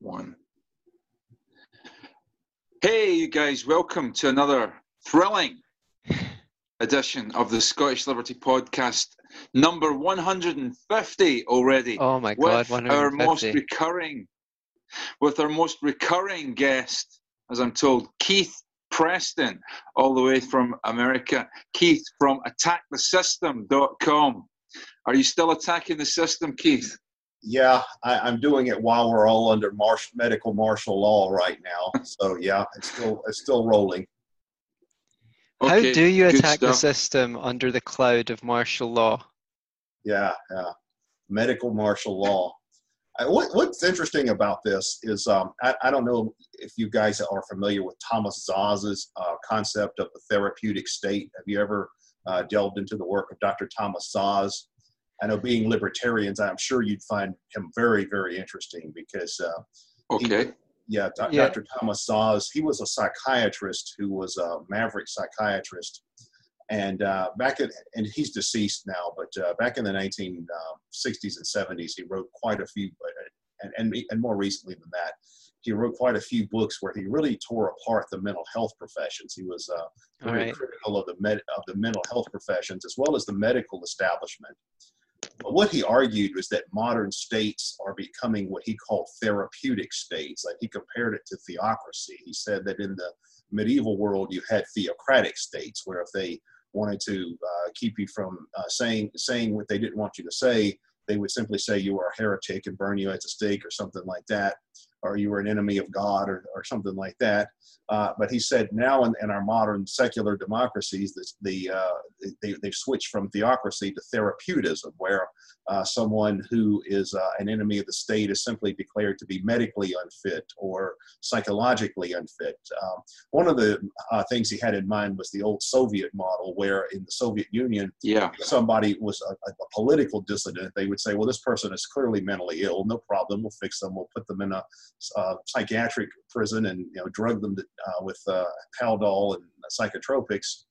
one. Hey, you guys, welcome to another thrilling edition of the Scottish Liberty Podcast, number 150 already. Oh my God, with our most recurring, with our most recurring guest, as I'm told, Keith Preston, all the way from America. Keith from AttackTheSystem.com. Are you still attacking the system, Keith? Yeah, I, am doing it while we're all under marsh, medical martial law right now. So yeah, it's still it's still rolling. How do you attack stuff. the system under the cloud of martial law? Yeah, yeah, medical martial law. what, what's interesting about this is um, I, I, don't know if you guys are familiar with Thomas Szasz' uh, concept of the therapeutic state. Have you ever uh, delved into the work of Dr. Thomas Szasz? I know being libertarians, I'm sure you'd find him very, very interesting because. Uh, okay. He, yeah, yeah, Dr. Thomas Szasz, he was a psychiatrist who was a maverick psychiatrist. And uh, back in, and he's deceased now, but uh, back in the 1960s and 70s, he wrote quite a few, uh, and, and, and more recently than that, he wrote quite a few books where he really tore apart the mental health professions. He was uh, very right. critical of the med- of the mental health professions as well as the medical establishment. What he argued was that modern states are becoming what he called therapeutic states. Like he compared it to theocracy. He said that in the medieval world, you had theocratic states where if they wanted to uh, keep you from uh, saying saying what they didn't want you to say, they would simply say you are a heretic and burn you at the stake or something like that or you were an enemy of God or, or something like that. Uh, but he said now in, in our modern secular democracies, the, the uh, they, they've switched from theocracy to therapeutism, where uh, someone who is uh, an enemy of the state is simply declared to be medically unfit or psychologically unfit. Um, one of the uh, things he had in mind was the old Soviet model, where in the Soviet Union, yeah. somebody was a, a political dissident, they would say, well, this person is clearly mentally ill, no problem, we'll fix them, we'll put them in a uh, psychiatric prison and you know drug them to, uh, with uh, Haldol and psychotropics.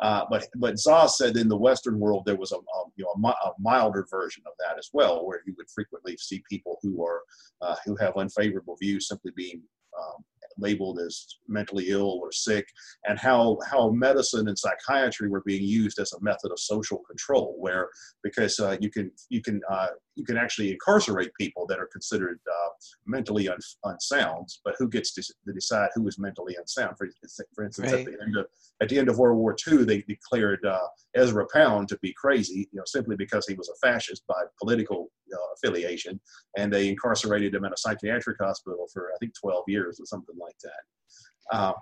Uh, but but Szasz said in the Western world there was a, a you know a, a, milder version of that as well, where you would frequently see people who are uh, who have unfavorable views simply being um, labeled as mentally ill or sick, and how how medicine and psychiatry were being used as a method of social control, where because uh, you can you can uh, you can actually incarcerate people that are considered uh, mentally un- unsound, but who gets to, to, decide who is mentally unsound? For, for instance, right. at the end of at the end of World War II, they declared uh, Ezra Pound to be crazy, you know, simply because he was a fascist by political uh, affiliation, and they incarcerated him in a psychiatric hospital for I think 12 years or something like that. Uh,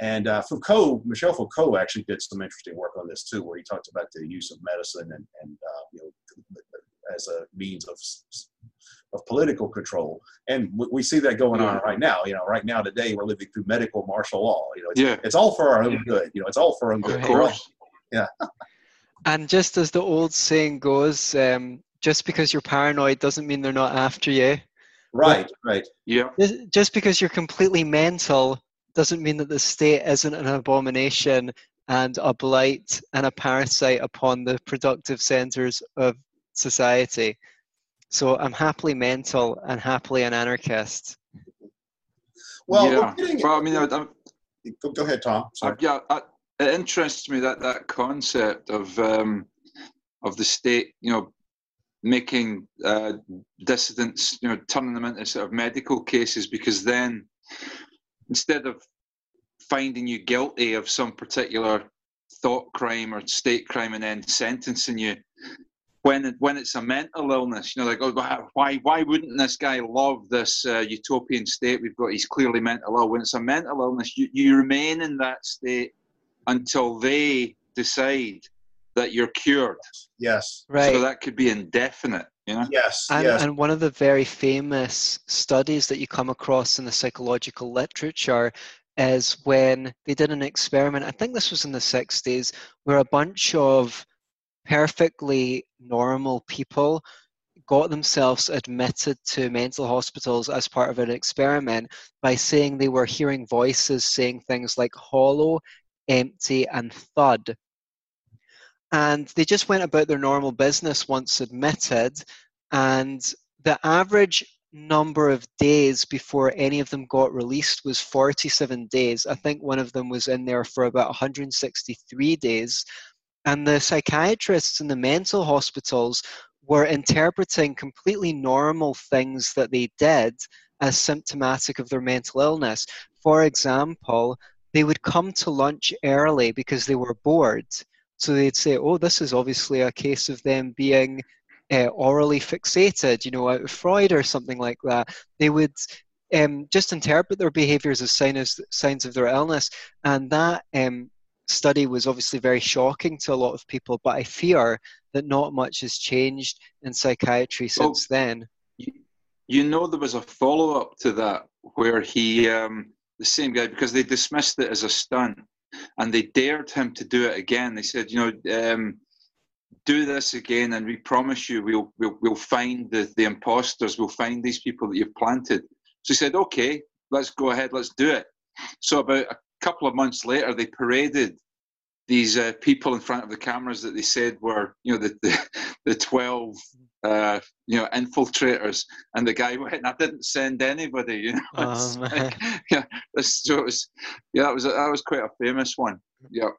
and uh, Foucault, Michel Foucault, actually did some interesting work on this too, where he talked about the use of medicine and, and uh, you know as a means of of political control. And we see that going on right now. You know, right now today we're living through medical martial law. You know, it's, yeah. it's all for our own good. You know, it's all for our own good. Of course. Yeah. and just as the old saying goes, um, just because you're paranoid doesn't mean they're not after you. Right, but right. Yeah. Just because you're completely mental doesn't mean that the state isn't an abomination and a blight and a parasite upon the productive centers of society. So I'm happily mental and happily an anarchist. Well, yeah. well I mean, I, go, go, ahead, Tom. I, yeah, I, it interests me that that concept of um, of the state, you know, making uh, dissidents, you know, turning them into sort of medical cases, because then instead of finding you guilty of some particular thought crime or state crime and then sentencing you, when when it's a mental illness, you know, like, oh, why why wouldn't this guy love this uh, utopian state we've got? He's clearly mental ill. When it's a mental illness, you, you remain in that state until they decide that you're cured. Yes. Right. So that could be indefinite. You know? Yes, and, yes. and one of the very famous studies that you come across in the psychological literature is when they did an experiment. I think this was in the 60s, where a bunch of perfectly normal people got themselves admitted to mental hospitals as part of an experiment by saying they were hearing voices saying things like hollow, empty, and thud. And they just went about their normal business once admitted, and the average number of days before any of them got released was 47 days. I think one of them was in there for about 163 days. And the psychiatrists in the mental hospitals were interpreting completely normal things that they did as symptomatic of their mental illness. For example, they would come to lunch early because they were bored. So they'd say, oh, this is obviously a case of them being uh, orally fixated, you know, out of Freud or something like that. They would um, just interpret their behaviors as signs, signs of their illness. And that um, study was obviously very shocking to a lot of people, but I fear that not much has changed in psychiatry since well, then. You know, there was a follow up to that where he, um, the same guy, because they dismissed it as a stunt and they dared him to do it again. They said, you know, um, do this again, and we promise you we'll we'll, we'll find the, the imposters. We'll find these people that you've planted. So he said, okay, let's go ahead, let's do it. So about a couple of months later, they paraded these uh, people in front of the cameras that they said were, you know, the the, the twelve, uh, you know, infiltrators, and the guy went, "I didn't send anybody," you know. Oh, like, yeah, so it was, yeah, that was that was quite a famous one. Yeah.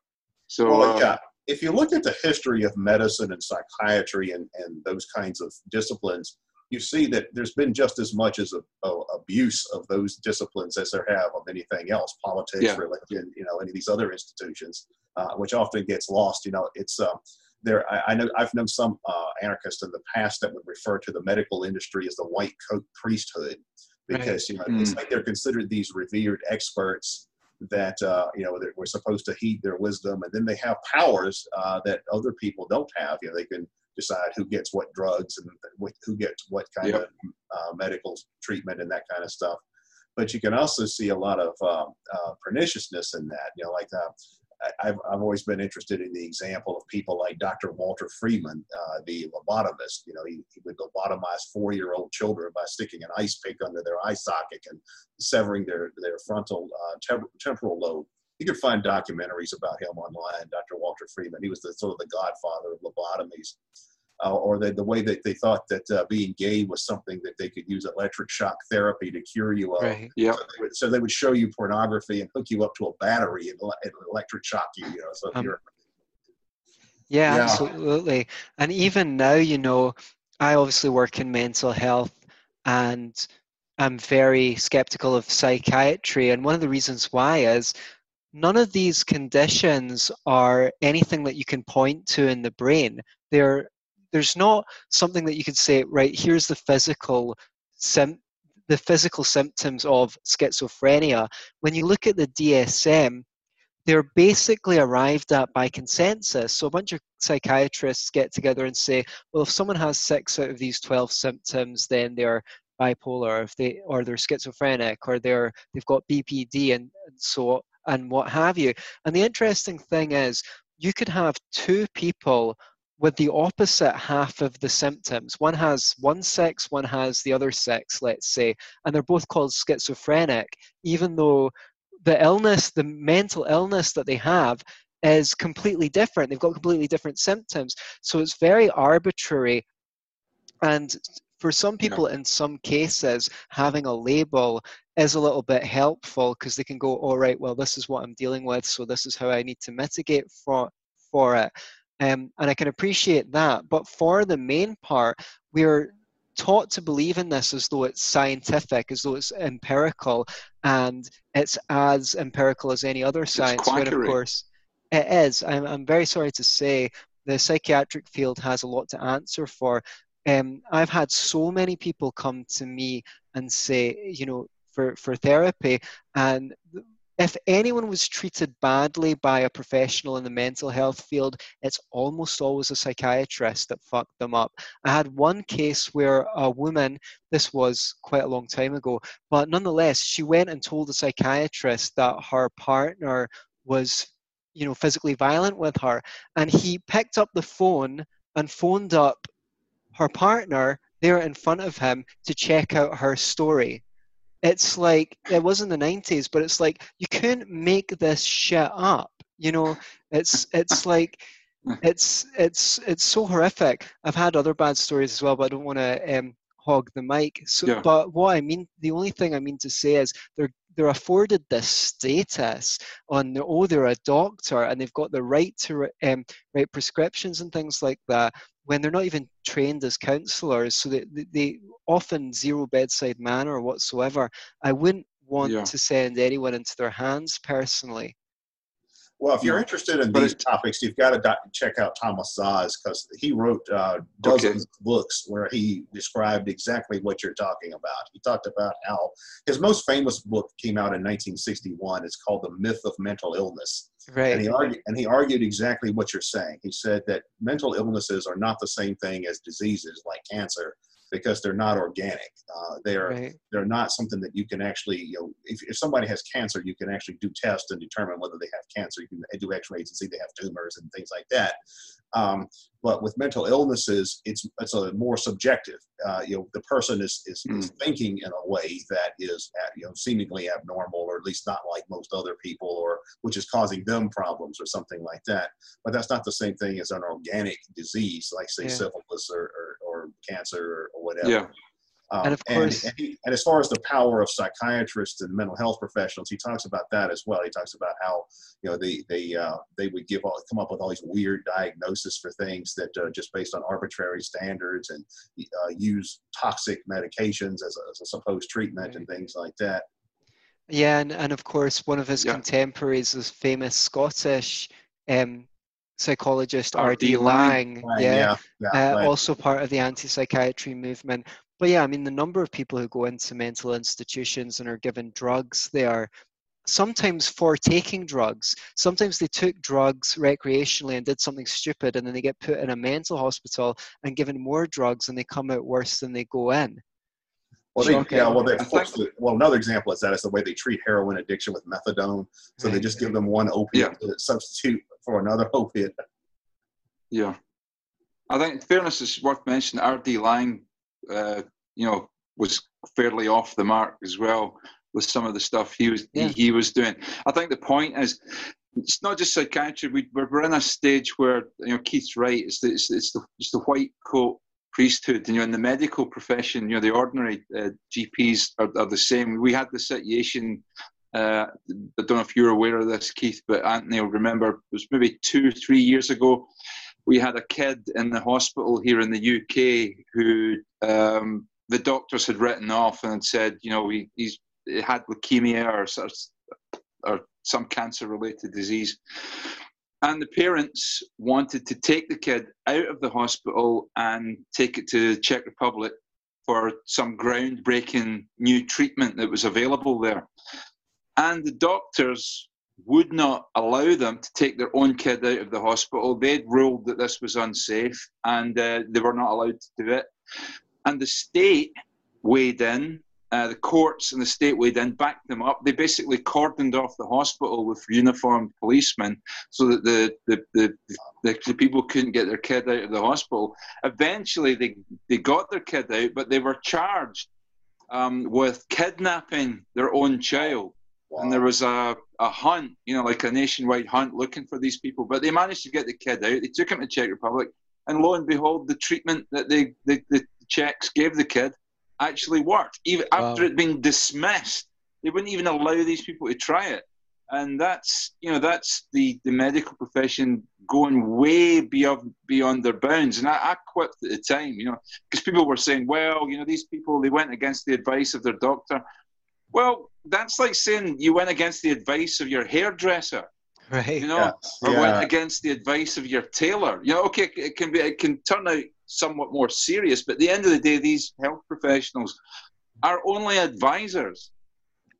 So well, uh, yeah, if you look at the history of medicine and psychiatry and, and those kinds of disciplines, you see that there's been just as much as a, a abuse of those disciplines as there have of anything else, politics, yeah. religion, you know, any of these other institutions, uh, which often gets lost. You know, it's uh, there. I, I, know I've known some uh, anarchists in the past that would refer to the medical industry as the white coat priesthood because right. you know mm. it's like they're considered these revered experts that uh, you know we're supposed to heed their wisdom, and then they have powers uh, that other people don't have. You know, they can decide who gets what drugs and who gets what kind yep. of uh, medical treatment and that kind of stuff. But you can also see a lot of um, uh, perniciousness in that. You know, like uh, I've, I've always been interested in the example of people like Dr. Walter Freeman, uh, the lobotomist. You know, he, he would lobotomize four year old children by sticking an ice pick under their eye socket and severing their, their frontal uh, temporal lobe. You can find documentaries about him online, Dr. Walter Freeman. He was the sort of the godfather of lobotomies uh, or the, the way that they thought that uh, being gay was something that they could use electric shock therapy to cure you of. Right. Yeah. So, so, they would show you pornography and hook you up to a battery and, and electric shock you. You know, so um, you're. Yeah, yeah, absolutely. And even now, you know, I obviously work in mental health, and I'm very skeptical of psychiatry. And one of the reasons why is none of these conditions are anything that you can point to in the brain. They're there's not something that you could say right here's the physical sim- the physical symptoms of schizophrenia. When you look at the dsm they're basically arrived at by consensus. So a bunch of psychiatrists get together and say well if someone has six out of these 12 symptoms then they're bipolar if they or they're schizophrenic or they're they've got bpd and, and so and what have you. And the interesting thing is you could have two people with the opposite half of the symptoms. One has one sex, one has the other sex, let's say, and they're both called schizophrenic, even though the illness, the mental illness that they have, is completely different. They've got completely different symptoms. So it's very arbitrary. And for some people, yeah. in some cases, having a label is a little bit helpful because they can go, all right, well, this is what I'm dealing with, so this is how I need to mitigate for, for it. Um, and I can appreciate that. But for the main part, we're taught to believe in this as though it's scientific, as though it's empirical, and it's as empirical as any other science. When of course it is. I'm, I'm very sorry to say the psychiatric field has a lot to answer for. Um, I've had so many people come to me and say, you know, for, for therapy, and if anyone was treated badly by a professional in the mental health field, it's almost always a psychiatrist that fucked them up. I had one case where a woman, this was quite a long time ago, but nonetheless, she went and told the psychiatrist that her partner was, you know, physically violent with her. And he picked up the phone and phoned up her partner there in front of him to check out her story it's like it was in the 90s but it's like you couldn't make this shit up you know it's it's like it's it's it's so horrific i've had other bad stories as well but i don't want to um, hog the mic. So, Yeah. but what I mean, the only thing I mean to say is they're they're afforded this status on the, oh they're a doctor and they've got the right to um, write prescriptions and things like that when they're not even trained as counselors. So they, they, they often zero bedside manner whatsoever. I wouldn't want Yeah. to send anyone into their hands personally. Well, if you're interested in these topics, you've got to check out Thomas Szasz because he wrote uh, dozens of books where he described exactly what you're talking about. He talked about how his most famous book came out in 1961. It's called The Myth of Mental Illness. Right. And he argued, and he argued exactly what you're saying. He said that mental illnesses are not the same thing as diseases like cancer because they're not organic. Uh, they are right. they're not something that you can actually, you know, if, if somebody has cancer, you can actually do tests and determine whether they have cancer. You can do x-rays and see they have tumors and things like that. Um, but with mental illnesses, it's it's a more subjective. Uh, you know, the person is, is, is thinking in a way that is, uh, you know, seemingly abnormal, or at least not like most other people, or which is causing them problems or something like that. But that's not the same thing as an organic disease, like say Yeah. syphilis or, or, or cancer or, or whatever. Yeah. Um, And of course- and, he- and as far as the power of psychiatrists and mental health professionals, he talks about that as well. He talks about how you know they they uh, they would give all come up with all these weird diagnoses for things that uh, just based on arbitrary standards and uh, use toxic medications as a, as a supposed treatment and things like that. Yeah, and, and of course, one of his Yeah. contemporaries was famous Scottish um, psychologist R.D. R.D. Laing. Right, yeah, yeah, uh, right. also part of the anti-psychiatry movement. But yeah, I mean, the number of people who go into mental institutions and are given drugs there, sometimes for taking drugs, sometimes they took drugs recreationally and did something stupid, and then they get put in a mental hospital and given more drugs, and they come out worse than they go in. Well, they, Shocking. yeah. Well, they, I of course, well, another example is that is the way they treat heroin addiction with methadone. So they just give them one opiate to substitute for another opiate. Yeah. I think, fairness, is worth mentioning R.D. Laing, uh, you know, was fairly off the mark as well with some of the stuff he was Yeah. he, he was doing. I think the point is, it's not just psychiatry. We, we're, we're in a stage where you know Keith's right. It's the it's, it's the it's the white coat priesthood, and you know, in the medical profession, you know, the ordinary uh, GPs are, are the same. We had the situation. Uh, I don't know if you're aware of this, Keith, but Anthony will remember. It was maybe two, three years ago. We had a kid in the hospital here in the UK who um, the doctors had written off and had said, you know, he, he's he had leukemia or, sort or some cancer-related disease. And the parents wanted to take the kid out of the hospital and take it to the Czech Republic for some groundbreaking new treatment that was available there. And the doctors would not allow them to take their own kid out of the hospital. They'd ruled that this was unsafe and uh, they were not allowed to do it. And the state weighed in, uh, the courts and the state weighed in, backed them up. They basically cordoned off the hospital with uniformed policemen so that the, the, the, the, the people couldn't get their kid out of the hospital. Eventually, they, they got their kid out, but they were charged um, with kidnapping their own child and there was a, a hunt, you know, like a nationwide hunt looking for these people. But they managed to get the kid out. They took him to Czech Republic, and lo and behold, the treatment that they the, the Czechs gave the kid actually worked. Even Wow. after it being dismissed, they wouldn't even allow these people to try it. And that's you know that's the, the medical profession going way beyond beyond their bounds. And I, I quit at the time, you know, because people were saying, well, you know, these people they went against the advice of their doctor. Well, that's like saying you went against the advice of your hairdresser, Right. you know, Yes. or Yeah. went against the advice of your tailor. You know, okay, it can be, it can turn out somewhat more serious, but at the end of the day, these health professionals are only advisors.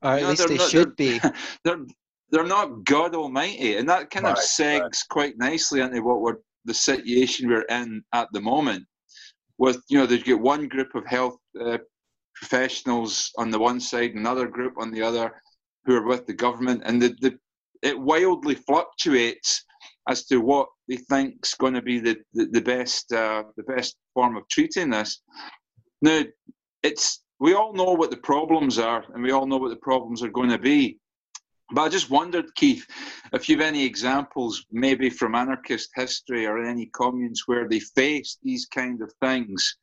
Or at You know, least they're they not- should be. They're they're not God Almighty, and that kind of Right, segs right. quite nicely into what we're the situation we're in at the moment. With you know, there's got one group of health uh, professionals on the one side, another group on the other, who are with the government, and the, the it wildly fluctuates as to what they think's going to be the the, the best uh, the best form of treating this. Now, it's we all know what the problems are, and we all know what the problems are going to be. But I just wondered, Keith, if you've any examples, maybe from anarchist history or any communes where they faced these kind of things,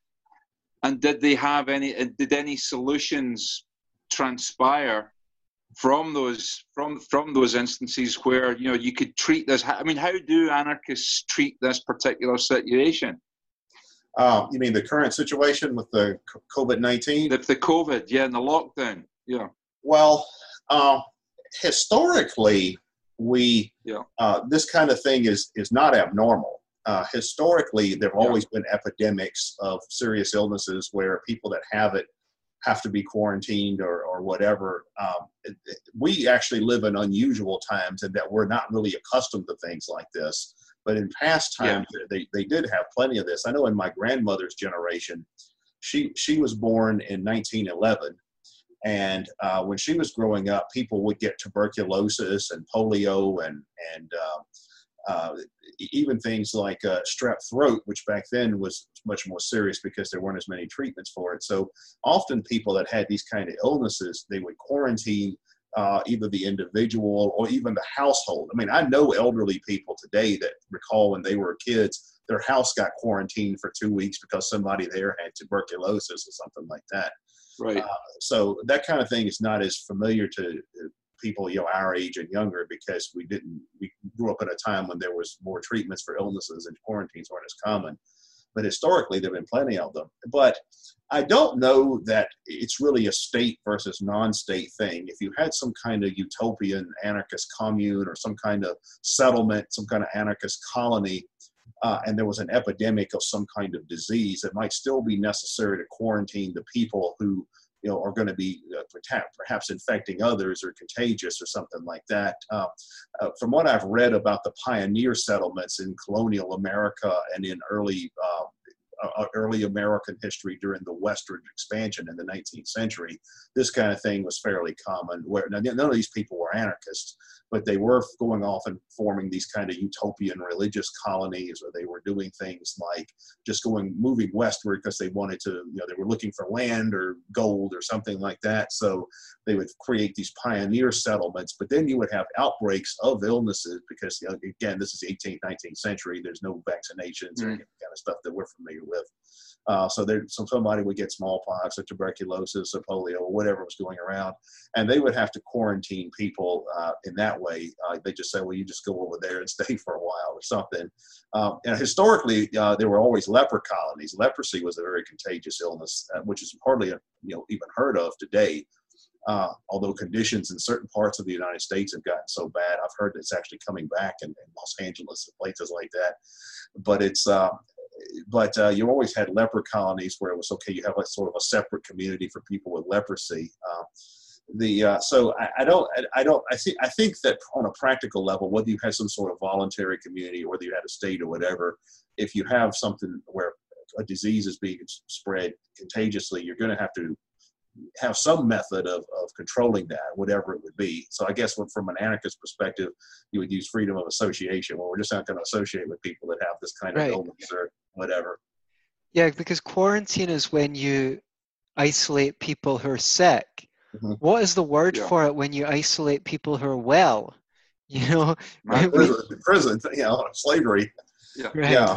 And did they have any? Did any solutions transpire from those from from those instances where you know you could treat this? I mean, how do anarchists treat this particular situation? Uh, you mean the current situation with the COVID nineteen? The, the COVID, yeah, and the lockdown, yeah. Well, uh, historically, we yeah. uh, this kind of thing is is not abnormal. Uh, historically, there have always been epidemics of serious illnesses where people that have it have to be quarantined or, or whatever. Um, it, it, we actually live in unusual times and that we're not really accustomed to things like this. But in past times, yeah. they, they did have plenty of this. I know in my grandmother's generation, she, she was born in 1911 and uh, when she was growing up, people would get tuberculosis and polio and and uh, uh, even things like uh, strep throat, which back then was much more serious because there weren't as many treatments for it. So often people that had these kind of illnesses, they would quarantine uh, either the individual or even the household. I mean, I know elderly people today that recall when they were kids, their house got quarantined for two weeks because somebody there had tuberculosis or something like that. Right. Uh, so that kind of thing is not as familiar to uh, people, you know, our age and younger because we didn't, we grew up in a time when there was more treatments for illnesses and quarantines weren't as common. But historically, there have been plenty of them. But I don't know that it's really a state versus non state thing. If you had some kind of utopian anarchist commune or some kind of settlement, some kind of anarchist colony, uh, and there was an epidemic of some kind of disease, it might still be necessary to quarantine the people who you know are going to be uh, perhaps infecting others or contagious or something like that. Uh, uh, from what I've read about the pioneer settlements in colonial America and in early uh, early American history during the Western expansion in the 19th century, this kind of thing was fairly common. Where now, none of these people were anarchists, but they were going off and forming these kind of utopian religious colonies, or they were doing things like just going moving westward because they wanted to, you know, they were looking for land or gold or something like that. So they would create these pioneer settlements, but then you would have outbreaks of illnesses because, you know, again, this is the 18th, 19th century. There's no vaccinations mm. or any kind of stuff that we're familiar with. Uh, so there, so somebody would get smallpox or tuberculosis or polio or whatever was going around, and they would have to quarantine people uh, in that way. Uh, they just say, well, you just go over there and stay for a while or something. Um, and historically, uh, there were always leper colonies. Leprosy was a very contagious illness, uh, which is hardly you know even heard of today. Uh, although conditions in certain parts of the United States have gotten so bad, I've heard that it's actually coming back in, in Los Angeles and places like that. But it's uh, but uh, you always had leper colonies where it was okay. You have a sort of a separate community for people with leprosy. Uh, the uh, so I, I, don't I, I don't I think I think that on a practical level, whether you have some sort of voluntary community or whether you had a state or whatever, if you have something where a disease is being spread contagiously, you're going to have to have some method of, of controlling that, whatever it would be. So I guess from an anarchist perspective, you would use freedom of association. Well, we're just not going to associate with people that have this kind of right. illness or whatever. Yeah, because quarantine is when you isolate people who are sick. Mm-hmm. What is the word yeah. for it when you isolate people who are well? You know, prison, prison, you know, slavery. Yeah. Right. yeah.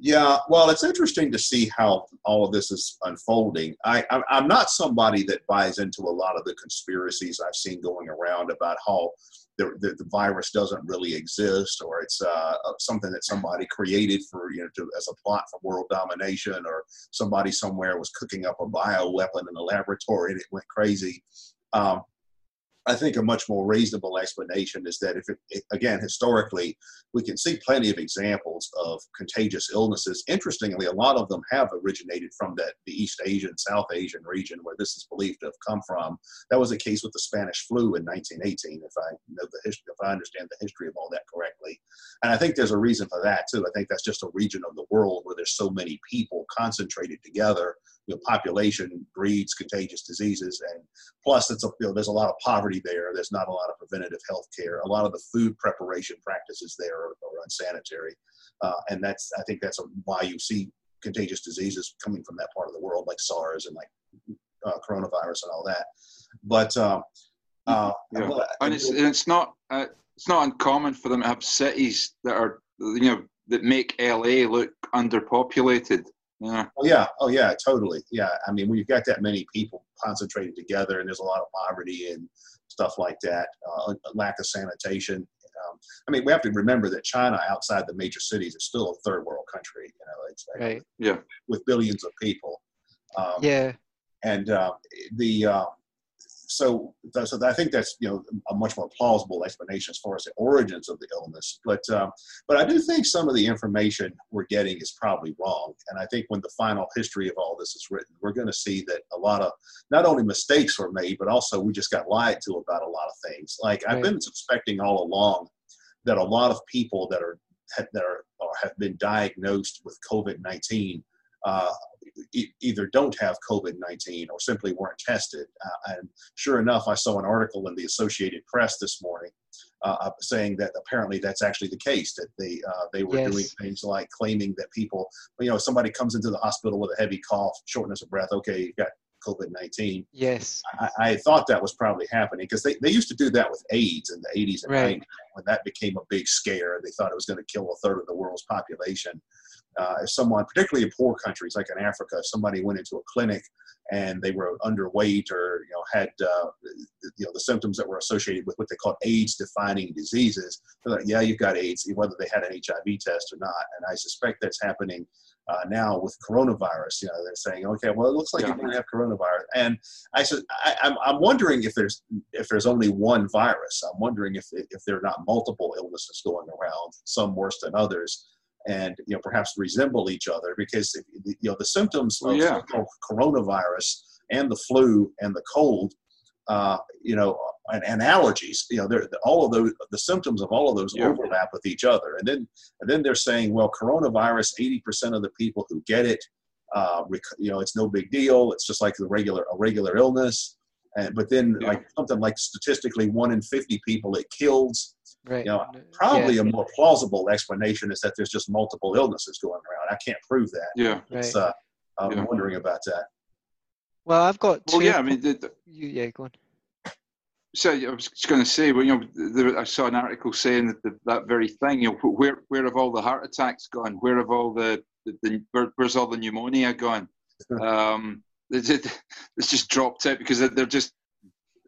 Yeah, well, it's interesting to see how all of this is unfolding. I, I'm not somebody that buys into a lot of the conspiracies I've seen going around about how the, the, the virus doesn't really exist or it's uh, something that somebody created for you know to, as a plot for world domination or somebody somewhere was cooking up a bio weapon in a laboratory and it went crazy. Um, I think a much more reasonable explanation is that if it, again historically we can see plenty of examples of contagious illnesses. Interestingly, a lot of them have originated from that the East Asian, South Asian region where this is believed to have come from. That was the case with the Spanish flu in 1918, if I know the history, if I understand the history of all that correctly. And I think there's a reason for that too. I think that's just a region of the world where there's so many people concentrated together you know, population breeds contagious diseases, and plus it's a, you know, there's a lot of poverty there. There's not a lot of preventative health care. A lot of the food preparation practices there are, are unsanitary, uh, and that's I think that's why you see contagious diseases coming from that part of the world, like SARS and like uh, coronavirus and all that. But uh, uh yeah. and it's it's not uh, it's not uncommon for them to have cities that are you know that make LA look underpopulated Yeah. Oh yeah, oh yeah, totally. Yeah, I mean, when you've got that many people concentrated together, and there's a lot of poverty and stuff like that, uh, lack of sanitation. Um, I mean, we have to remember that China, outside the major cities, is still a third world country. You know, it's right. Yeah. with billions of people. Um, Yeah. and uh, the uh, so so I think that's you know a much more plausible explanation as far as the origins of the illness. But uh, but I do think some of the information we're getting is probably wrong. And I think when the final history of all this is written, we're going to see that a lot of not only mistakes were made, but also we just got lied to about a lot of things. Like I've been suspecting all along that a lot of people that are that are or have been diagnosed with COVID nineteen. Uh, e- either don't have COVID 19 or simply weren't tested. Uh, and sure enough, I saw an article in the Associated Press this morning uh, saying that apparently that's actually the case, that they, uh, they were Yes. doing things like claiming that people, you know, somebody comes into the hospital with a heavy cough, shortness of breath, okay, you've got COVID 19. Yes. I, I thought that was probably happening because they, they used to do that with AIDS in the 80s and Right. 90s when that became a big scare. They thought it was going to kill a third of the world's population. Uh, if someone, particularly in poor countries like in Africa, if somebody went into a clinic and they were underweight or you know had uh, you know the symptoms that were associated with what they call AIDS-defining diseases, they're like, yeah, you've got AIDS, whether they had an HIV test or not. And I suspect that's happening uh, now with coronavirus. You know, they're saying, okay, well, it looks like Yeah. you might have coronavirus. And I said, I, I'm, I'm wondering if there's if there's only one virus. I'm wondering if if there are not multiple illnesses going around, some worse than others, and you know perhaps resemble each other because you know the symptoms Well, of yeah. coronavirus and the flu and the cold. Uh, you know, and, and allergies. You know, they're, all of those, the symptoms of all of those Yeah. overlap with each other. And then, and then they're saying, well, coronavirus, eighty percent of the people who get it, uh, rec- you know, it's no big deal. It's just like the regular a regular illness. And but then, Yeah. like something like statistically, one in fifty people it kills. Right. You know, Probably yeah, a more plausible explanation is that there's just multiple illnesses going around. I can't prove that. Yeah. It's, Right. uh, I'm Yeah. wondering about that. Well, I've got two. Well, yeah. I mean, the, the- you, yeah, go on. so I was just going to say, well, you know, there, I saw an article saying that the, that very thing. You know, where where have all the heart attacks gone? Where have all the, the, the where, where's all the pneumonia gone? Um, it's it's just dropped out because they're, they're just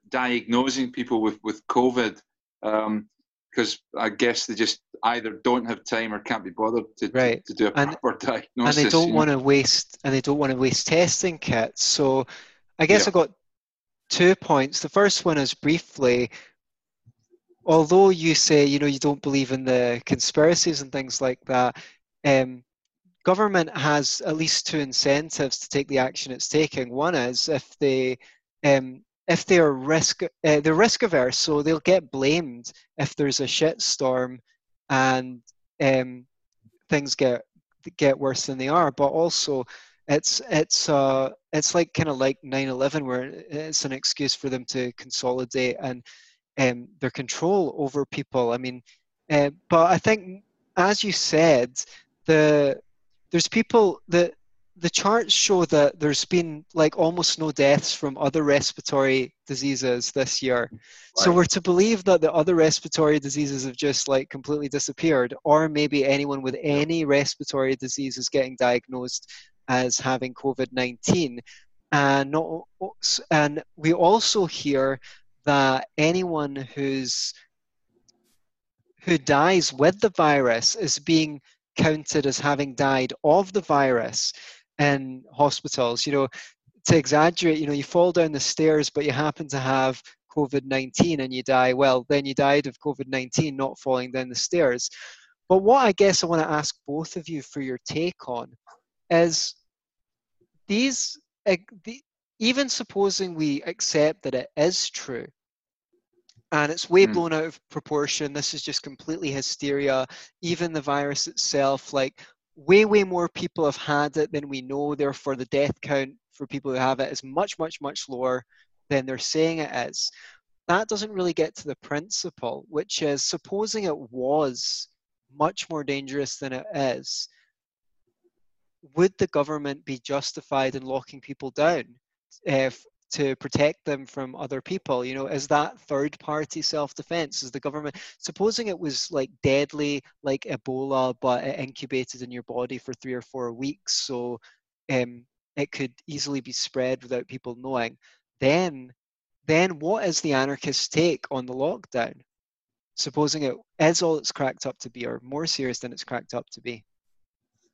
diagnosing people with with COVID. Um, because I guess they just either don't have time or can't be bothered to, to- Right. to, do a And- proper diagnosis. and they don't want to waste and they don't want to waste testing kits so i guess Yeah. i got two points the first one is briefly although you say you know you don't believe in the conspiracies and things like that um, government has at least two incentives to take the action it's taking one is if they um, if they are risk uh, they're risk averse so they'll get blamed if there's a shitstorm and um, things get get worse than they are. But also it's it's uh it's like kind of like 9-11 where it's an excuse for them to consolidate and um, their control over people. I mean uh, but i think as you said the there's people that the charts show that there's been like almost no deaths from other respiratory diseases this year. So we're to believe that the other respiratory diseases have just like completely disappeared, or maybe anyone with any respiratory disease is getting diagnosed as having COVID nineteen, and not, and we also hear that anyone who's who dies with the virus is being counted as having died of the virus in hospitals. You know, to exaggerate, you know, you fall down the stairs, but you happen to have COVID 19 and you die, well, then you died of COVID 19, not falling down the stairs. But what I guess I want to ask both of you for your take on is these, even supposing we accept that it is true, and it's way Hmm. blown out of proportion, this is just completely hysteria, even the virus itself, like way, way more people have had it than we know, therefore the death count for people who have it is much, much, much lower than they're saying it is. That doesn't really get to the principle, which is supposing it was much more dangerous than it is, would the government be justified in locking people down uh, to protect them from other people? You know, is that third party self defense? Is the government, supposing it was like deadly, like Ebola, but it incubated in your body for three or four weeks, so um, it could easily be spread without people knowing, then then what is the anarchist take on the lockdown? Supposing it is all it's cracked up to be, or more serious than it's cracked up to be.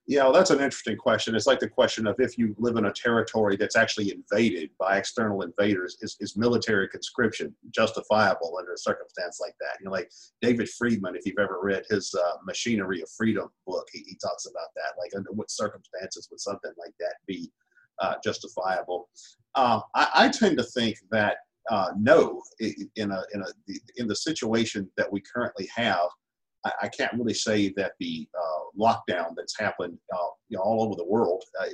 Yeah, well, that's an interesting question. It's like the question of if you live in a territory that's actually invaded by external invaders, is, is military conscription justifiable under a circumstance like that? You know, like David Friedman, if you've ever read his uh, Machinery of Freedom book, he, he talks about that. Like, under what circumstances would something like that be uh, justifiable? Uh, I, I, tend to think that uh, no, in a in a in the situation that we currently have, I, I can't really say that the uh, lockdown that's happened uh, you know, all over the world uh,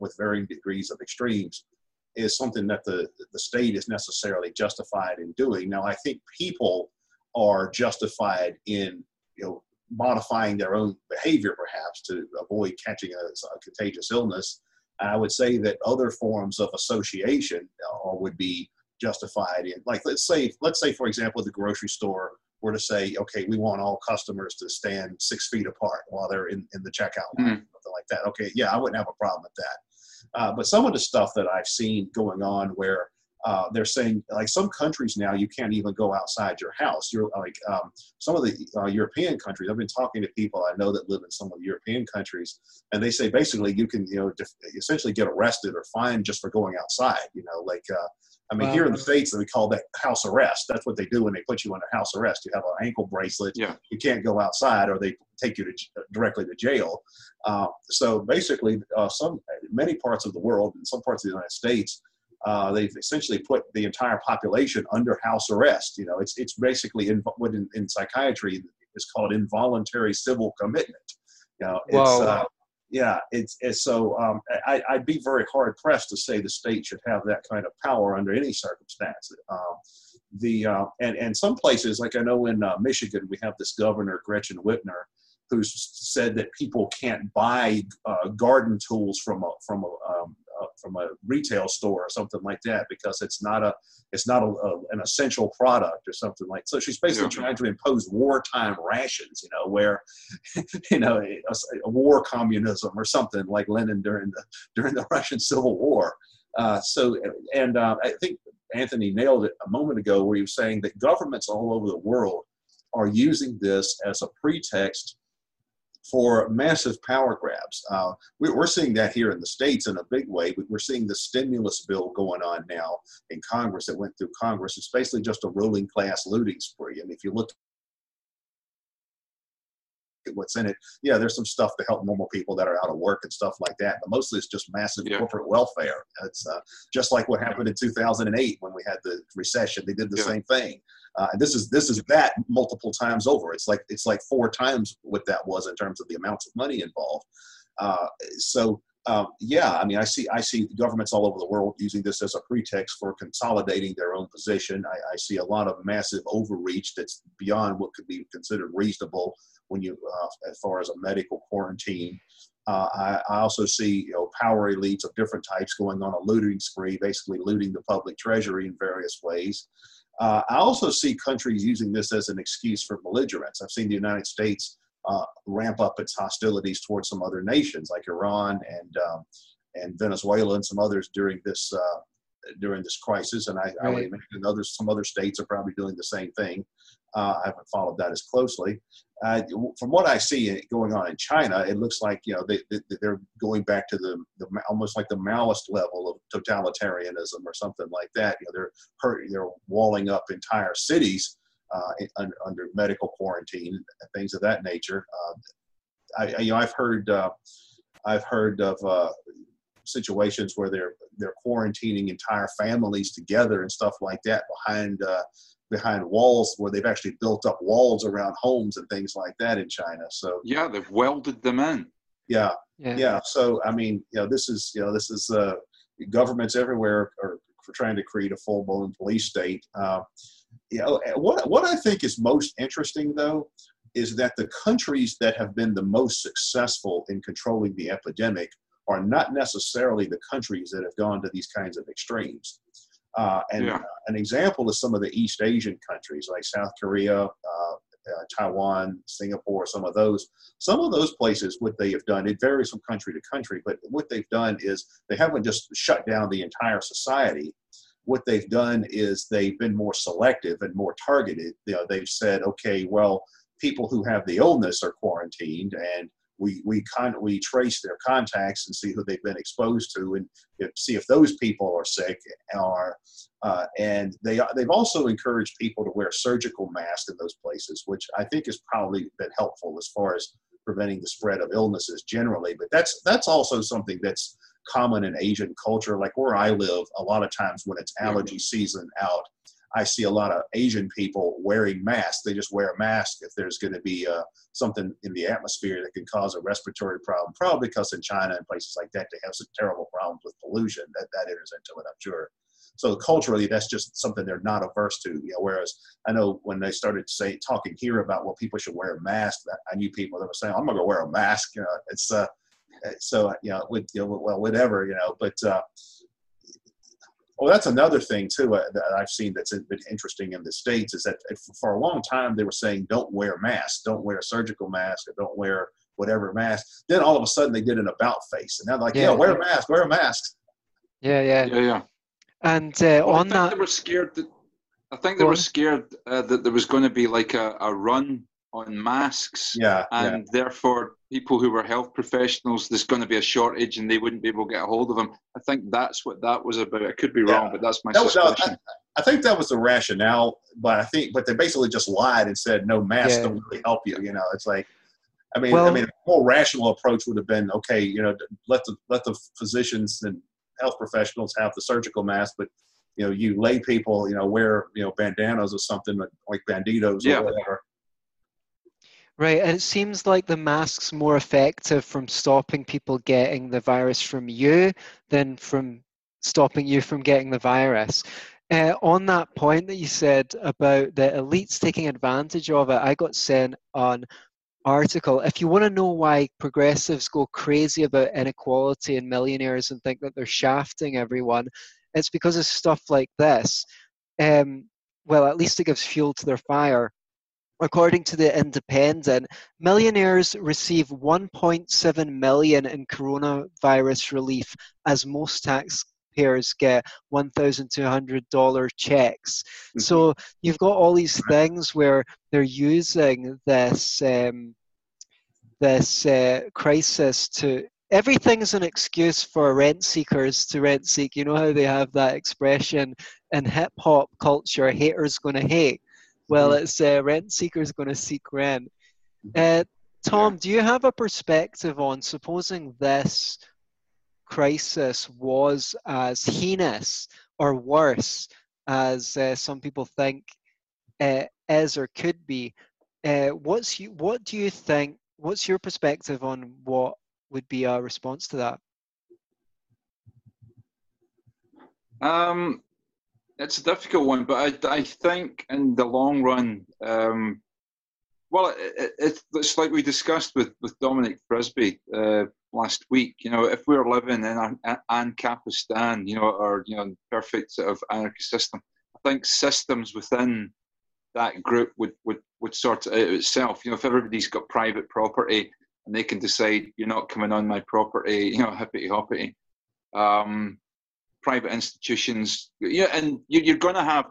with varying degrees of extremes is something that the the state is necessarily justified in doing. Now, I think people are justified in you know modifying their own behavior perhaps to avoid catching a, a contagious illness. I would say that other forms of association uh, would be justified in like let's say let's say for example the grocery store were to say okay we want all customers to stand six feet apart while they're in, in the checkout line mm-hmm. something like that. Okay yeah i wouldn't have a problem with that. Uh, but some of the stuff that i've seen going on where uh, they're saying like some countries now you can't even go outside your house. You're like um, some of the uh, european countries i've been talking to people i know that live in some of the european countries and they say basically you can you know def- essentially get arrested or fined just for going outside you know like uh, I mean, wow. here in the states, we call that house arrest. That's what they do when they put you under house arrest. You have an ankle bracelet. Yeah. You can't go outside, or they take you to, directly to jail. Uh, so basically, uh, some many parts of the world, in some parts of the United States, uh, they've essentially put the entire population under house arrest. You know, it's it's basically in, what in, in psychiatry is called involuntary civil commitment. You know, it's uh, yeah, it's, it's so um, I, would be very hard pressed to say the state should have that kind of power under any circumstance. Uh, the uh, and and some places like I know in uh, Michigan we have this governor Gretchen Whitmer who's said that people can't buy uh, garden tools from a from a um, from a retail store or something like that because it's not a it's not a, a, an essential product or something like so she's basically yeah. trying to impose wartime rations you know where you know a, a, war communism or something like lenin during the during the russian civil war uh, so and uh, i think anthony nailed it a moment ago where he was saying that governments all over the world are using this as a pretext for massive power grabs. Uh, we, are seeing that here in the States in a big way. We're seeing the stimulus bill going on now in Congress that went through Congress. It's basically just a ruling class looting spree. And if you look at what's in it. Yeah, there's some stuff to help normal people that are out of work and stuff like that, but mostly it's just massive yeah. corporate welfare. It's uh, just like what happened in 2008 when we had the recession. They did the yeah. same thing. Uh, this is this is that multiple times over. It's like it's like four times what that was in terms of the amounts of money involved. Uh, so um, yeah, I mean, I see I see governments all over the world using this as a pretext for consolidating their own position. I, I see a lot of massive overreach that's beyond what could be considered reasonable when you, uh, as far as a medical quarantine. Uh, I, I, also see you know power elites of different types going on a looting spree, basically looting the public treasury in various ways. Uh, I also see countries using this as an excuse for belligerence. I've seen the United States uh, ramp up its hostilities towards some other nations like Iran and um, and Venezuela and some others during this uh, during this crisis. And I, right. I would imagine others, some other states are probably doing the same thing. Uh, I haven't followed that as closely. Uh, from what I see going on in China, it looks like you know they, they are going back to the, the almost like the Maoist level of totalitarianism or something like that. You know they're hurt, they're walling up entire cities uh, under medical quarantine and things of that nature. Uh, I, you know I've heard uh, I've heard of uh, situations where they're they're quarantining entire families together and stuff like that behind uh, behind walls where they've actually built up walls around homes and things like that in China. So yeah, they've welded them in. Yeah, yeah. yeah. So I mean, you know, this is you know this is uh, governments everywhere are trying to create a full blown police state. Uh, you know, what what I think is most interesting though is that the countries that have been the most successful in controlling the epidemic are not necessarily the countries that have gone to these kinds of extremes. Uh, and yeah. uh, an example is some of the East Asian countries like South Korea, uh, uh, Taiwan, Singapore, some of those. Some of those places, what they have done, it varies from country to country, but what they've done is they haven't just shut down the entire society. What they've done is they've been more selective and more targeted. You know, they've said, okay, well, people who have the illness are quarantined, and we we kind we trace their contacts and see who they've been exposed to and if, see if those people are sick are uh, and they they've also encouraged people to wear surgical masks in those places which i think has probably been helpful as far as preventing the spread of illnesses generally but that's that's also something that's common in asian culture. Like where i live a lot of times when it's allergy season out I see a lot of Asian people wearing masks. They just wear a mask if there's going to be uh, something in the atmosphere that can cause a respiratory problem. Probably because in China and places like that, they have some terrible problems with pollution. That that enters into it, I'm sure. So culturally, that's just something they're not averse to. You know, whereas I know when they started say talking here about well, people should wear a mask, I knew people that were saying, "I'm gonna go wear a mask." You know, it's uh, so you know, with, you know, well, whatever, you know, but. Uh, well, that's another thing too uh, that I've seen that's been interesting in the states is that for a long time they were saying don't wear masks, don't wear a surgical mask, or don't wear whatever mask. Then all of a sudden they did an about face, and they're like, yeah, yeah wear a mask, wear a mask. Yeah, yeah, yeah, yeah. And uh, well, on that, they were scared that I think they were scared uh, that there was going to be like a, a run on masks. Yeah. And yeah. therefore, people who were health professionals, there's going to be a shortage and they wouldn't be able to get a hold of them. I think that's what that was about. I could be yeah. wrong, but that's my that uh, suspicion. Was, I, I, think that was the rationale, but I think, but they basically just lied and said no masks yeah. don't really help you. You know, it's like, I mean, well, I mean, a more rational approach would have been okay. You know, let the let the physicians and health professionals have the surgical mask, but you know, you lay people, you know, wear you know bandanas or something like banditos or whatever Right, and it seems like the mask's more effective from stopping people getting the virus from you than from stopping you from getting the virus. Uh, on that point that you said about the elites taking advantage of it, I got sent an article. If you want to know why progressives go crazy about inequality and millionaires and think that they're shafting everyone, it's because of stuff like this. Um, well, at least it gives fuel to their fire. According to the Independent, millionaires receive 1.7 million in coronavirus relief, as most taxpayers get $1,200 checks. Mm-hmm. So you've got all these things where they're using this um, this uh, crisis to everything's an excuse for rent seekers to rent seek. You know how they have that expression in hip hop culture, haters gonna hate. Well, mm-hmm. it's uh, rent seekers going to seek rent. Mm-hmm. Uh, Tom, yeah. do you have a perspective on supposing this crisis was as heinous or worse as uh, some people think uh, is or could be? Uh, what's you, what do you think? What's your perspective on what would be a response to that? Um, it's a difficult one, but I, I think in the long run, um, well, it, it, it's like we discussed with, with Dominic Frisby uh, last week. You know, if we are living in an Ancapistan, you know, or you know, perfect sort of anarchy system, I think systems within that group would, would, would sort it out itself. You know, if everybody's got private property and they can decide you're not coming on my property, you know, hippity hoppity. Um, private institutions. Yeah, and you're going to have,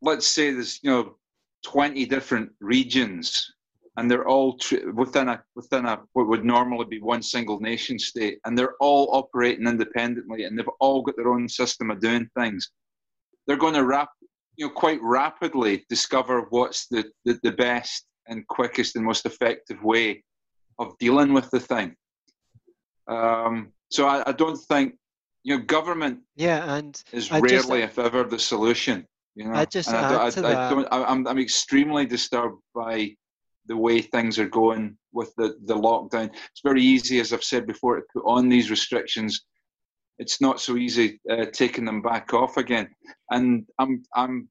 let's say, there's you know, 20 different regions, and they're all within a within a what would normally be one single nation state, and they're all operating independently, and they've all got their own system of doing things. They're going to rap, you know, quite rapidly discover what's the, the, the best and quickest and most effective way of dealing with the thing. Um, so I, I, don't think you know, government yeah, and is I rarely, just, if ever, the solution. You know, I just and add I, to I, that. I don't, I'm I'm extremely disturbed by the way things are going with the the lockdown. It's very easy, as I've said before, to put on these restrictions. It's not so easy uh, taking them back off again. And I'm I'm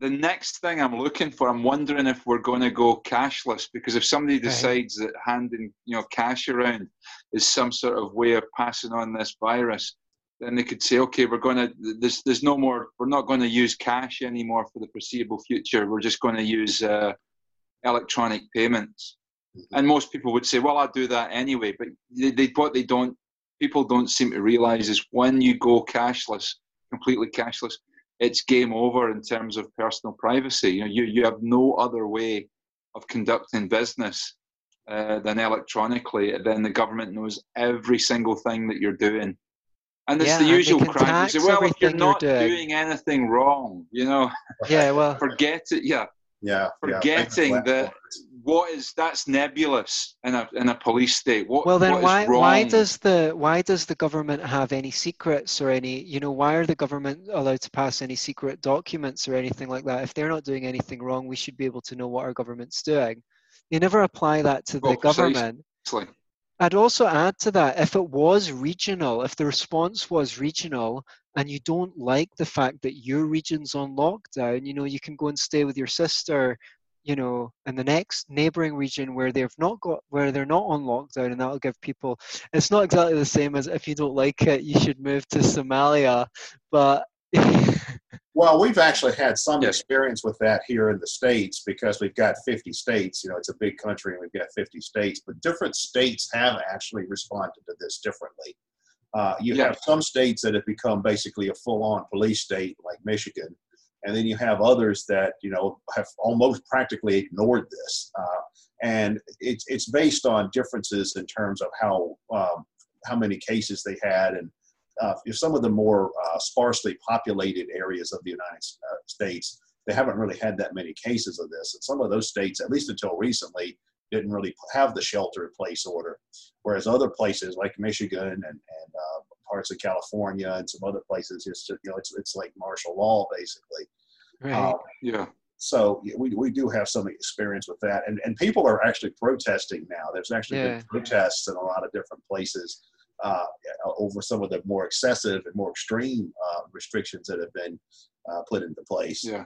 the next thing I'm looking for, I'm wondering if we're going to go cashless because if somebody decides that handing you know cash around is some sort of way of passing on this virus, then they could say, okay, we're going to there's there's no more. We're not going to use cash anymore for the foreseeable future. We're just going to use uh, electronic payments. Mm-hmm. And most people would say, well, I'll do that anyway. But they, they what they don't people don't seem to realize is when you go cashless, completely cashless, it's game over in terms of personal privacy. You know, you, you have no other way of conducting business uh, than electronically. Then the government knows every single thing that you're doing. And it's yeah, the usual crime. You say, well, if you're not doing. doing. anything wrong, you know, yeah, well, forget it. Yeah, yeah, forgetting yeah, that what is that's nebulous in a in a police state. What well then what why wrong? why does the why does the government have any secrets or any you know why are the government allowed to pass any secret documents or anything like that? If they're not doing anything wrong, we should be able to know what our government's doing. They never apply that to the oh, Well, government. precisely. I'd also add to that if it was regional, if the response was regional and you don't like the fact that your region's on lockdown, you know, you can go and stay with your sister, you know, in the next neighboring region where they've not got where they're not on lockdown and that'll give people it's not exactly the same as if you don't like it, you should move to Somalia. But Well, we've actually had some Yes. experience with that here in the states because we've got 50 states. You know, it's a big country and we've got 50 states, but different states have actually responded to this differently. Uh, you Yeah. have some states that have become basically a full-on police state, like Michigan, and then you have others that you know have almost practically ignored this. Uh, and it's it's based on differences in terms of how um, how many cases they had and uh, if some of the more uh, sparsely populated areas of the United uh, States, they haven't really had that many cases of this. And some of those states, at least until recently, didn't really have the shelter in place order. Whereas other places like Michigan and, and uh, parts of California and some other places, it's just, you know, it's, it's like martial law basically. right. Um, Yeah. so yeah, we, we do have some experience with that. And, and people are actually protesting now. There's actually Yeah. been protests in a lot of different places uh, over some of the more excessive and more extreme uh, restrictions that have been uh, put into place. Yeah.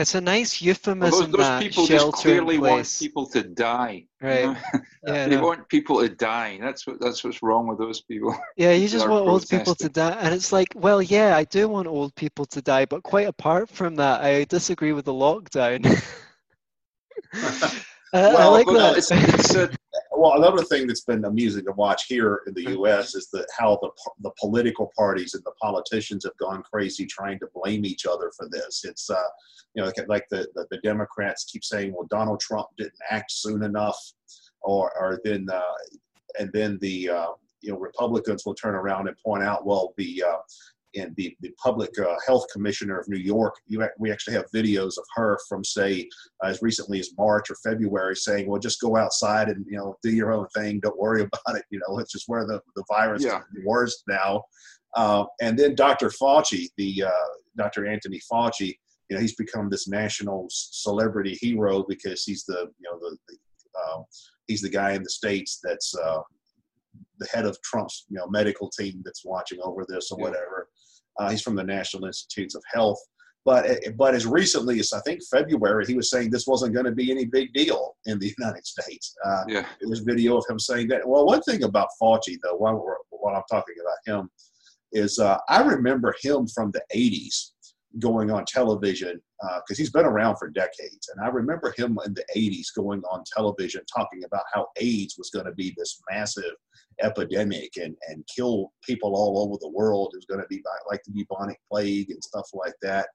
It's a nice Well, euphemism those, those that people just clearly want people to die. you Right. know? Yeah, they no. want people to die. That's what that's what's wrong with those people. Yeah, you just want old people to die. And it's like, well, yeah, I do want old people to die, but quite apart from that, I disagree with the lockdown. I, I Well, like Well, that. it's, it's a, Well, another thing that's been amusing to watch here in the U.S. is that how the the political parties and the politicians have gone crazy trying to blame each other for this. It's uh, you know, like the, the the Democrats keep saying, well, Donald Trump didn't act soon enough, or or then uh, and then the uh, you know Republicans will turn around and point out, well, the uh, and the, the public uh, health commissioner of New York, you, we actually have videos of her from say as recently as March or February saying, well, just go outside and, you know, do your own thing. Don't worry about it. You know, it's just where the, the virus Yeah. is the worst now. Uh, and then Dr. Fauci, the uh, Dr. Anthony Fauci, you know, he's become this national celebrity hero because he's the, you know, the, the um, he's the guy in the States that's uh, the head of Trump's, you know, medical team that's watching over this or Yeah. whatever. Uh, he's from the National Institutes of Health. But but as recently as I think February, he was saying this wasn't going to be any big deal in the United States. Uh, yeah. there's video of him saying that. Well, one thing about Fauci, though, while, while I'm talking about him, is uh, I remember him from the 80s going on television because he's been around for decades. And I remember him in the 80s going on television talking about how AIDS was going to be this massive epidemic and, and kill people all over the world. It was going to be like- like the bubonic plague and stuff like that.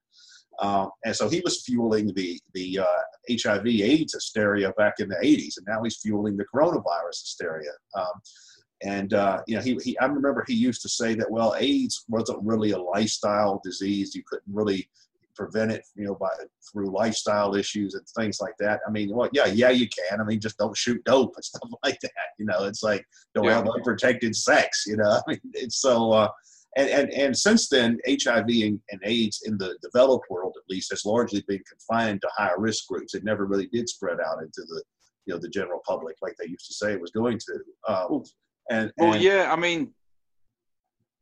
Um, and so he was fueling the the uh, HIV AIDS hysteria back in the 80s, and now he's fueling the coronavirus hysteria. Um, and uh, you know, he, he I remember he used to say that well, AIDS wasn't really a lifestyle disease. You couldn't really prevent it, you know, by through lifestyle issues and things like that. I mean, well, yeah, yeah, you can. I mean, just don't shoot dope and stuff like that. You know, it's like don't Yeah. have unprotected sex. You know, I mean, it's so. Uh, and, and, and since then, HIV and, and AIDS in the developed world, at least, has largely been confined to higher risk groups. It never really did spread out into the, you know, the general public like they used to say it was going to. Um, and, Well, and- yeah. I mean,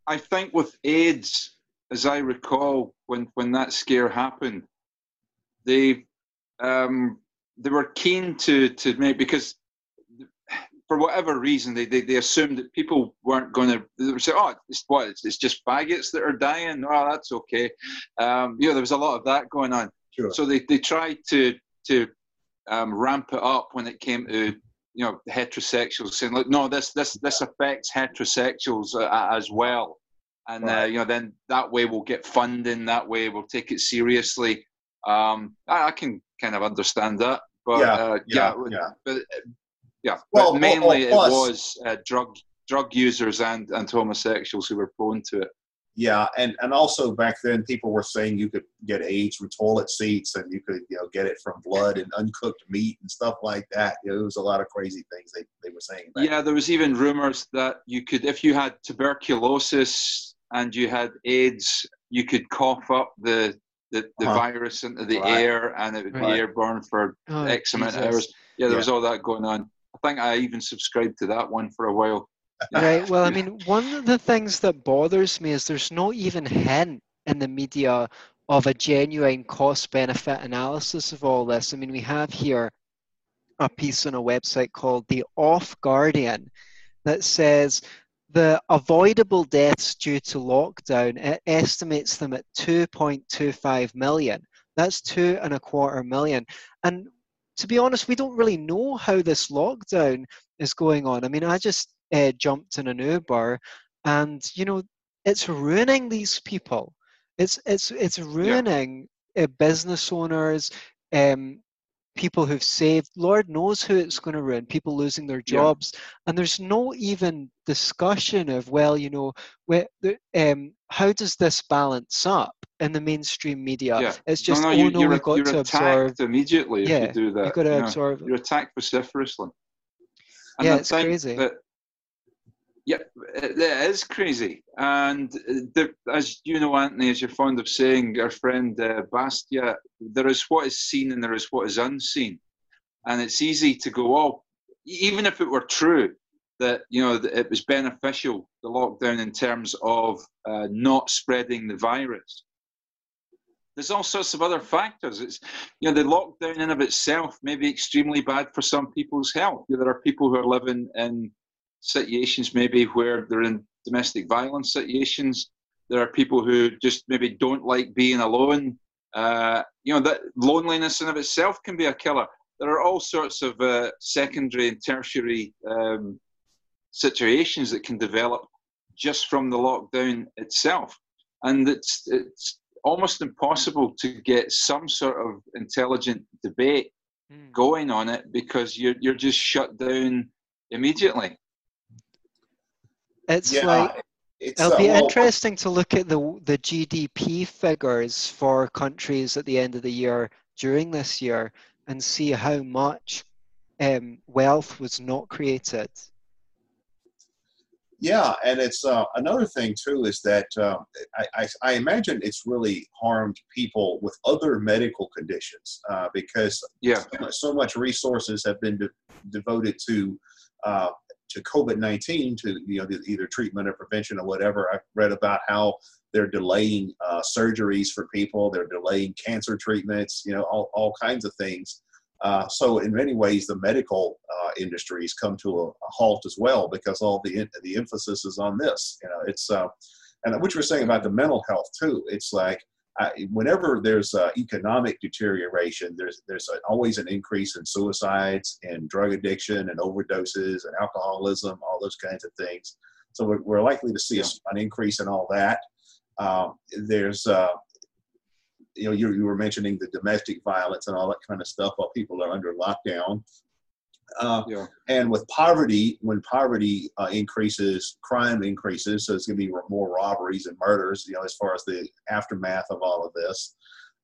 I think with AIDS, as I recall, when when that scare happened, they um, they were keen to to make because for whatever reason, they, they, they assumed that people weren't going to. They would say, "Oh, it's what? It's, it's just faggots that are dying." Oh, that's okay. Um, you know, there was a lot of that going on. Sure. So they, they tried to to um, ramp it up when it came to you know heterosexuals, saying, "Look, no, this this this affects heterosexuals uh, as well." And uh, you know, then that way we'll get funding. That way we'll take it seriously. Um, I, I can kind of understand that, but Yeah, uh, yeah, yeah, yeah. but uh, yeah, Well, but mainly well, plus- it was uh, drug drug users and and homosexuals who were prone to it. Yeah, and and also back then people were saying you could get AIDS from toilet seats and you could you know get it from blood and uncooked meat and stuff like that. You know, there was a lot of crazy things they, they were saying. Back Yeah, there was even rumors that you could, if you had tuberculosis and you had AIDS, you could cough up the the, the Uh-huh. virus into the Right. air and it would Right. be airborne for Oh, X amount of hours. Yeah, there Yeah. was all that going on. I think I even subscribed to that one for a while. Right. Well, I mean, one of the things that bothers me is there's no even hint in the media of a genuine cost benefit analysis of all this. I mean, we have here a piece on a website called The Off Guardian that says the avoidable deaths due to lockdown it estimates them at 2.25 million. That's two and a quarter million. And to be honest, we don't really know how this lockdown is going on. I mean, I just uh, jumped in an Uber, and you know, it's ruining these people. It's it's it's ruining uh, business owners, um, people who've saved. Lord knows who it's going to ruin. People losing their Yeah. jobs, and there's no even discussion of well, you know, where, um, how does this balance up in the mainstream media? Yeah. It's just no, oh no, you, no, you're, we've got to absorb. immediately if you do that. You've got to yeah. absorb. You're attacked vociferously. And Yeah, it's crazy. That, yeah, it, is crazy. And uh, the, as you know, Anthony, as you're fond of saying, our friend uh, Bastiat, there is what is seen and there is what is unseen. And it's easy to go, oh, even if it were true that you know it was beneficial, the lockdown in terms of uh, not spreading the virus. There's all sorts of other factors. It's you know the lockdown in of itself may be extremely bad for some people's health. You know, there are people who are living in situations maybe where they're in domestic violence situations. There are people who just maybe don't like being alone. Uh, you know that loneliness in of itself can be a killer. There are all sorts of uh, secondary and tertiary um, situations that can develop just from the lockdown itself, and it's it's almost impossible to get some sort of intelligent debate Mm. going on it because you're you're just shut down immediately. It's Yeah, like it's, it'll uh, be well, interesting to look at the the GDP figures for countries at the end of the year during this year and see how much um, wealth was not created. Yeah, and it's uh, another thing too is that uh, I, I, I imagine it's really harmed people with other medical conditions uh, because Yeah, so much- so much resources have been de- devoted to uh, to COVID nineteen to you know either treatment or prevention or whatever. I've read about how they're delaying uh, surgeries for people, they're delaying cancer treatments, you know, all, all kinds of things. Uh, so in many ways, the medical uh, industry has come to a, a halt as well because all the the emphasis is on this. You know, it's uh, and what you were saying about the mental health too. It's like I, whenever there's uh, economic deterioration, there's there's a, always an increase in suicides and drug addiction and overdoses and alcoholism, all those kinds of things. So we're, we're likely to see a an increase in all that. Um, there's uh, you know you, you were mentioning the domestic violence and all that kind of stuff while people are under lockdown. Uh, yeah, and with poverty, when poverty uh, increases, crime increases. So it's going to be more robberies and murders. You know, as far as the aftermath of all of this.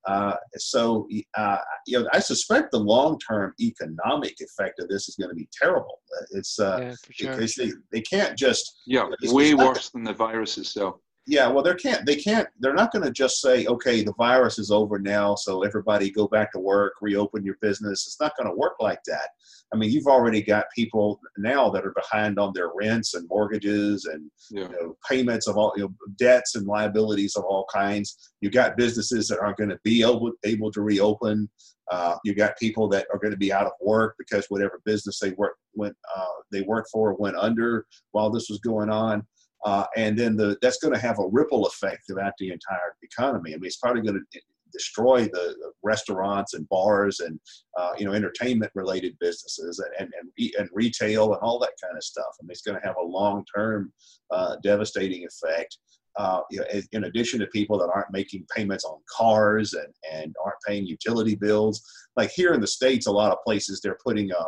Uh, so, uh, you know, I suspect the long-term economic effect of this is going to be terrible. It's uh, yeah, sure. because they, they can't just yeah. Way worse than the virus itself. Yeah, well, they can't. They can't. They're not going to just say, "Okay, the virus is over now, so everybody go back to work, reopen your business." It's not going to work like that. I mean, you've already got people now that are behind on their rents and mortgages and Yeah, you know, payments of all you know, debts and liabilities of all kinds. You've got businesses that aren't going to be able able to reopen. Uh, you got people that are going to be out of work because whatever business they work went uh, they worked for went under while this was going on. Uh, and then the, that's going to have a ripple effect throughout the entire economy. I mean, it's probably going to destroy the restaurants and bars and uh, you know entertainment related businesses and, and, and, retail and all that kind of stuff. I mean, it's going to have a long term uh, devastating effect. Uh, you know, in addition to people that aren't making payments on cars and, and aren't paying utility bills, like here in the states, a lot of places they're putting a,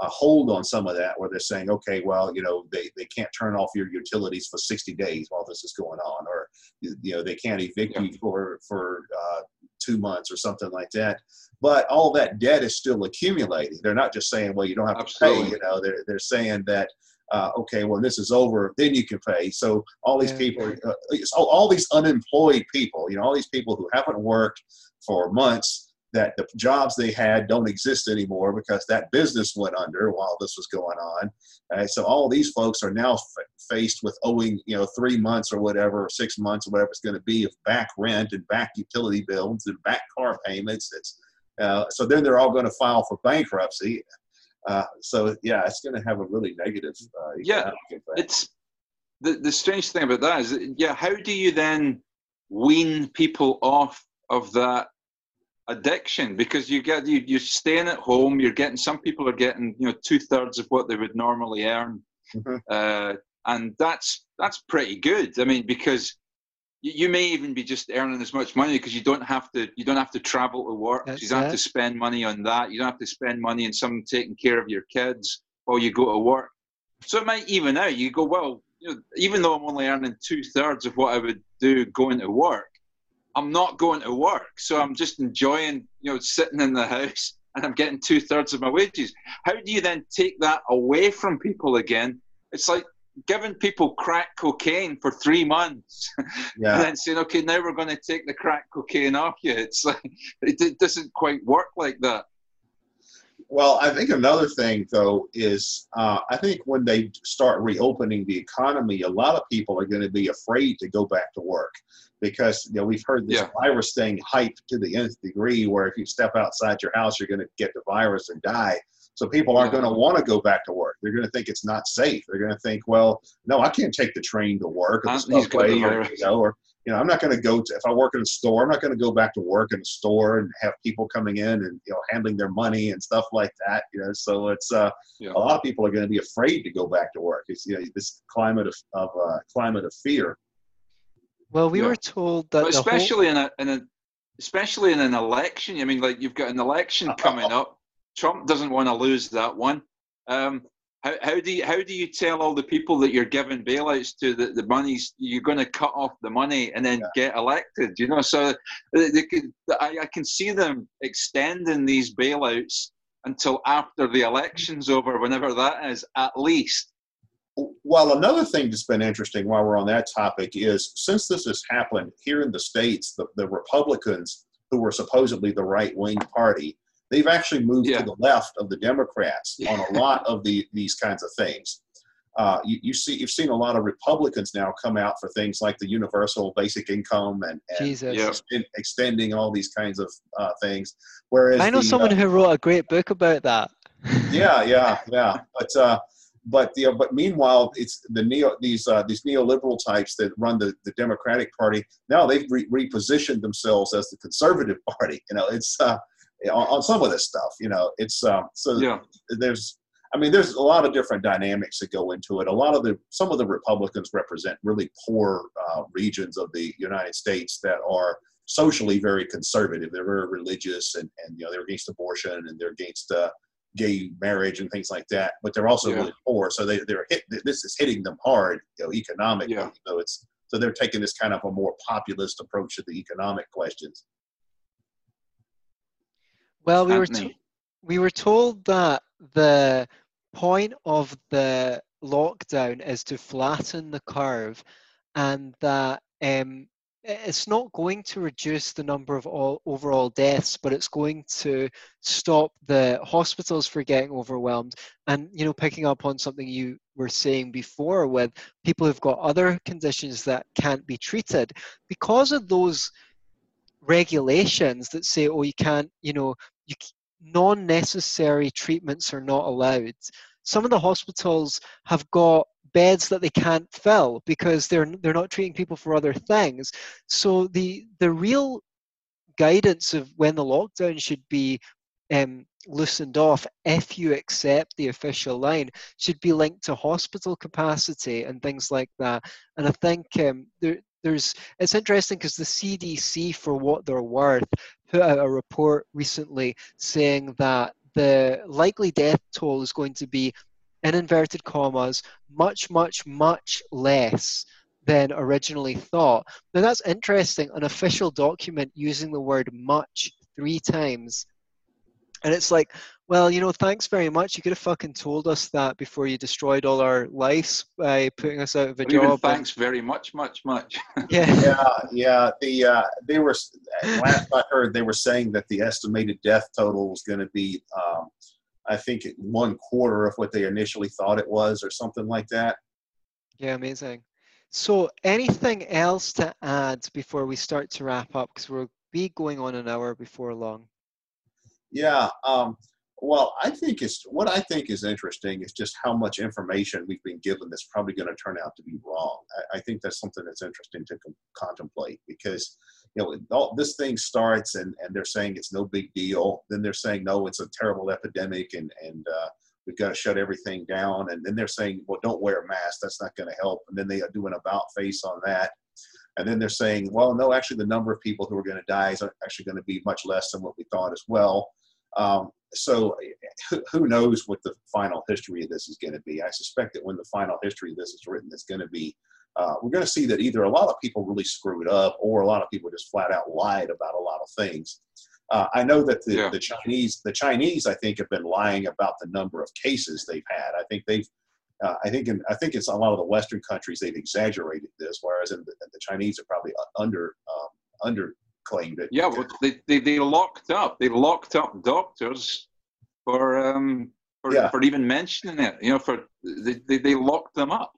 a hold on some of that where they're saying, okay, well, you know, they, they can't turn off your utilities for 60 days while this is going on, or, you know, they can't evict yeah. you for, for uh, two months or something like that. But all that debt is still accumulating. They're not just saying, well, you don't have Absolutely. to pay, you know, they're, they're saying that, uh, okay, when this is over, then you can pay. So all these yeah. people, uh, all, all these unemployed people, you know, all these people who haven't worked for months, that the jobs they had don't exist anymore because that business went under while this was going on. Uh, so all these folks are now f- faced with owing, you know, three months or whatever, or six months or whatever it's going to be of back rent and back utility bills and back car payments. It's uh, so then they're all going to file for bankruptcy. Uh, so yeah, it's going to have a really negative. Uh, yeah, it's the the strange thing about that is, yeah, how do you then wean people off of that addiction? Because you get you you're staying at home, you're getting some people are getting you know two thirds of what they would normally earn, mm-hmm. uh, and that's that's pretty good. I mean, because you may even be just earning as much money because you don't have to you don't have to travel to work That's you don't it. have to spend money on that you don't have to spend money on someone taking care of your kids while you go to work so it might even out you go well you know, even though i'm only earning two-thirds of what i would do going to work i'm not going to work so i'm just enjoying you know sitting in the house and i'm getting two-thirds of my wages how do you then take that away from people again it's like giving people crack cocaine for three months yeah. and then saying, okay, now we're going to take the crack cocaine off you. It's like, it, it doesn't quite work like that. Well, I think another thing, though, is uh, I think when they start reopening the economy, a lot of people are going to be afraid to go back to work because you know we've heard this yeah. virus thing hyped to the nth degree, where if you step outside your house, you're going to get the virus and die. So people aren't going to want to go back to work. They're going to think it's not safe. They're going to think, well, no, I can't take the train to work or the subway, or, you know, or you know, I'm not going to go to if I work in a store. I'm not going to go back to work in a store and have people coming in and you know handling their money and stuff like that. You know, so it's uh, yeah. a lot of people are going to be afraid to go back to work. It's you know this climate of, of uh, climate of fear. Well, we yeah. were told that, especially whole... in a in a especially in an election. I mean, like you've got an election coming up Trump doesn't want to lose that one. Um, how, how do you how do you tell all the people that you're giving bailouts to that the money's you're going to cut off the money and then yeah. get elected? You know, so they could, I, I can see them extending these bailouts until after the election's over, whenever that is, at least. Well, another thing that's been interesting while we're on that topic is since this has happened here in the states, the, the Republicans, who were supposedly the right wing party, They've actually moved yeah. to the left of the Democrats on a lot of the these kinds of things. Uh, you, you, see, you've seen a lot of Republicans now come out for things like the universal basic income and, and extend, extending all these kinds of uh, things. Whereas I know the, someone uh, who wrote a great book about that. yeah, yeah, yeah. But uh, but the but meanwhile, it's the neo these uh, these neoliberal types that run the, the Democratic Party. Now they've re- repositioned themselves as the conservative party. You know, it's uh, on, on some of this stuff. You know, it's um, so yeah. there's I mean, there's a lot of different dynamics that go into it. A lot of the some of the Republicans represent really poor uh, regions of the United States that are socially very conservative. They're very religious, and and you know they're against abortion and they're against uh, gay marriage and things like that. But they're also yeah. really poor, so they they're hit. This is hitting them hard, you know, economically. Yeah. So it's so they're taking this kind of a more populist approach to the economic questions. Well, we were we were told that the point of the lockdown is to flatten the curve, and that um, it's not going to reduce the number of all overall deaths, but it's going to stop the hospitals from getting overwhelmed. And you know, picking up on something you were saying before, with people who've got other conditions that can't be treated, because of those regulations that say, oh, you can't, you know, you, non-necessary treatments are not allowed. some of the hospitals have got beds that they can't fill because they're they're not treating people for other things. So the the real guidance of when the lockdown should be um, loosened off if you accept the official line should be linked to hospital capacity and things like that. And I think um, there, there's it's interesting because the CDC, for what they're worth, put out a report recently saying that the likely death toll is going to be, in inverted commas, much, much, much less than originally thought. Now that's interesting. An official document using the word much three times and it's like, well, you know, thanks very much. You could have fucking told us that before you destroyed all our lives by putting us out of a job. thanks very much, much, much. yeah, yeah, yeah. The uh, they were last I heard they were saying that the estimated death total was going to be, um, I think, one quarter of what they initially thought it was, or something like that. Yeah, amazing. So, anything else to add before we start to wrap up? Because we'll be going on an hour before long. Yeah. Um, well, I think it's what I think is interesting is just how much information we've been given that's probably going to turn out to be wrong. I, I think that's something that's interesting to com- contemplate because you know all, this thing starts and, and they're saying it's no big deal. Then they're saying no, it's a terrible epidemic and and uh, we've got to shut everything down. And then they're saying, well, don't wear a mask. That's not going to help. And then they do an about face on that. And then they're saying, well, no, actually, the number of people who are going to die is actually going to be much less than what we thought as well. Um, so who knows what the final history of this is going to be? I suspect that when the final history of this is written, it's going to be uh, we're going to see that either a lot of people really screwed up or a lot of people just flat out lied about a lot of things. Uh, I know that the, yeah. the Chinese, the Chinese, I think, have been lying about the number of cases they've had. I think they've, uh, I think, in, I think it's a lot of the Western countries they've exaggerated this, whereas in the, the Chinese are probably under um, under claimed it. Yeah, well, they, they, they locked up. They locked up doctors for um for, yeah. for even mentioning it. You know, for they, they, they locked them up.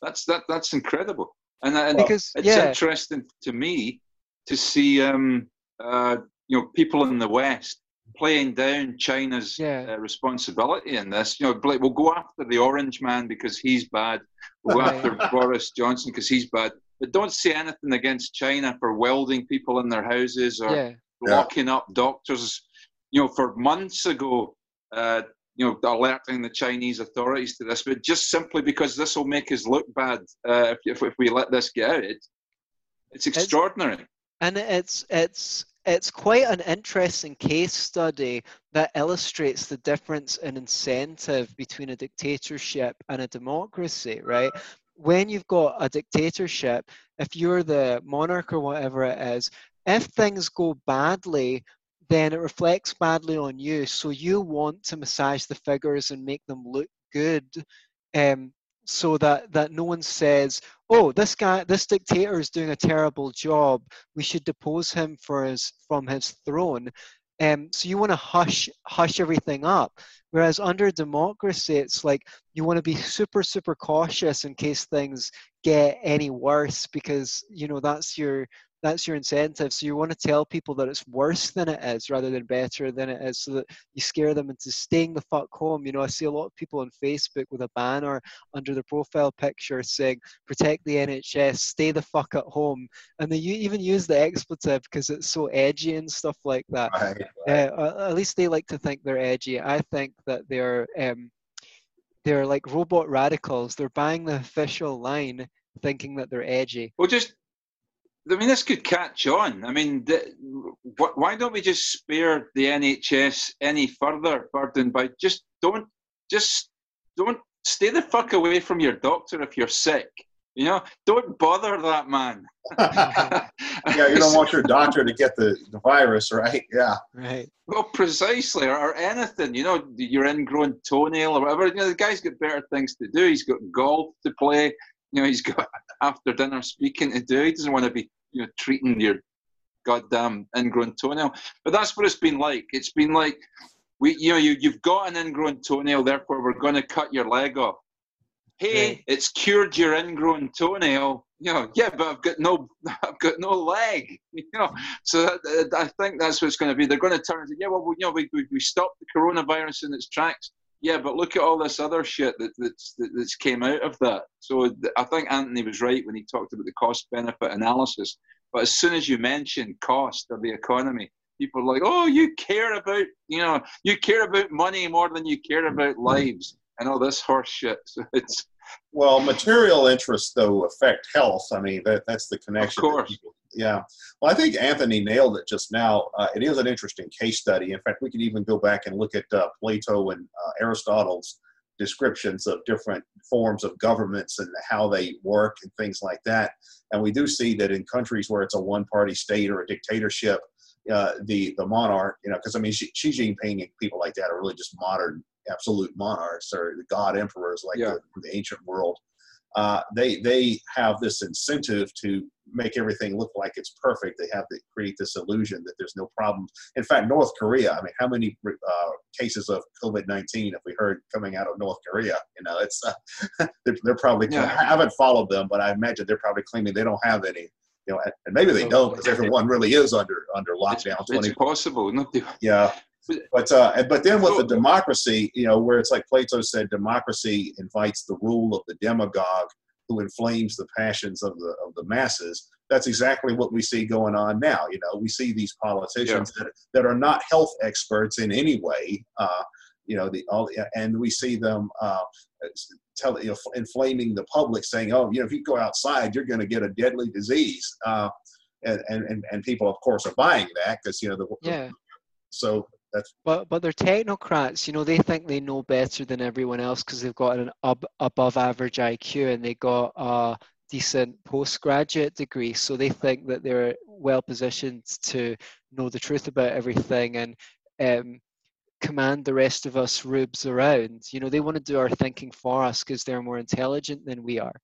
That's that that's incredible. And, and because, it's yeah. interesting to me to see um uh you know people in the West playing down China's yeah. uh, responsibility in this. You know, we'll go after the orange man because he's bad. We'll go after Boris Johnson because he's bad but don't say anything against China for welding people in their houses or yeah. locking up doctors. You know, for months ago, uh, you know, alerting the Chinese authorities to this, but just simply because this will make us look bad uh, if, if we let this get out. It, it's extraordinary. It's, and it's it's it's quite an interesting case study that illustrates the difference in incentive between a dictatorship and a democracy, right? When you've got a dictatorship, if you're the monarch or whatever it is, if things go badly, then it reflects badly on you. So you want to massage the figures and make them look good, um, so that that no one says, "Oh, this guy, this dictator is doing a terrible job. We should depose him for his from his throne." Um, so you want to hush hush everything up. Whereas under democracy, it's like you want to be super super cautious in case things get any worse because you know that's your that's your incentive. So you want to tell people that it's worse than it is rather than better than it is so that you scare them into staying the fuck home. You know, I see a lot of people on Facebook with a banner under their profile picture saying, protect the NHS, stay the fuck at home. And they even use the expletive because it's so edgy and stuff like that. Right, right. Uh, at least they like to think they're edgy. I think that they're, um, they're like robot radicals. They're buying the official line thinking that they're edgy. Well, just I mean, this could catch on. I mean, the, wh- why don't we just spare the NHS any further burden by just don't just don't stay the fuck away from your doctor if you're sick. You know, don't bother that man. yeah, you don't want your doctor to get the, the virus, right? Yeah. Right. Well, precisely, or, or anything. You know, your ingrown toenail or whatever. You know, the guy's got better things to do. He's got golf to play you know, he's got after dinner speaking to do. He doesn't want to be, you know, treating your goddamn ingrown toenail. But that's what it's been like. It's been like, we, you know, you, you've got an ingrown toenail, therefore we're going to cut your leg off. Hey, it's cured your ingrown toenail. You know, yeah, but I've got no, I've got no leg. You know, so that, I think that's what's going to be. They're going to turn and say, yeah, well, you know, we, we, we stopped the coronavirus in its tracks Yeah, but look at all this other shit that, that's that, that's came out of that. So th- I think Anthony was right when he talked about the cost benefit analysis. But as soon as you mention cost of the economy, people are like, "Oh, you care about you know you care about money more than you care about lives," and all this horse shit. So it's Well, material interests though affect health. I mean, that that's the connection. Of course. people- yeah. Well, I think Anthony nailed it just now. Uh, it is an interesting case study. In fact, we could even go back and look at uh, Plato and uh, Aristotle's descriptions of different forms of governments and how they work and things like that. And we do see that in countries where it's a one-party state or a dictatorship, uh, the the monarch, you know, because I mean, Xi, Xi Jinping and people like that are really just modern absolute monarchs or the god emperors like Yeah. the, the ancient world. Uh, they they have this incentive to make everything look like it's perfect. They have to create this illusion that there's no problems. In fact, North Korea. I mean, how many uh, cases of COVID nineteen have we heard coming out of North Korea? You know, it's uh, they're, they're probably. Yeah. I haven't followed them, but I imagine they're probably claiming they don't have any. You know, and- maybe they don't because everyone really is under under it's, lockdown. 20 it's possible. Not the, yeah. But uh, but then with the democracy, you know, where it's like Plato said, democracy invites the rule of the demagogue who inflames the passions of the of the masses. That's exactly what we see going on now. You know, we see these politicians that, that are not health experts in any way. Uh, you know, the all and we see them uh, tell you know, inflaming the public, saying, "Oh, you know, if you go outside, you're going to get a deadly disease." Uh, and, and, and- and people, of course, are buying that because you know the, Yeah. so that's But but they're technocrats, you know. They think they know better than everyone else because they've got an ab- above average IQ and they got a decent postgraduate degree. So they think that they're well positioned to know the truth about everything and um, command the rest of us rubes around. You know, they want to do our thinking for us because they're more intelligent than we are.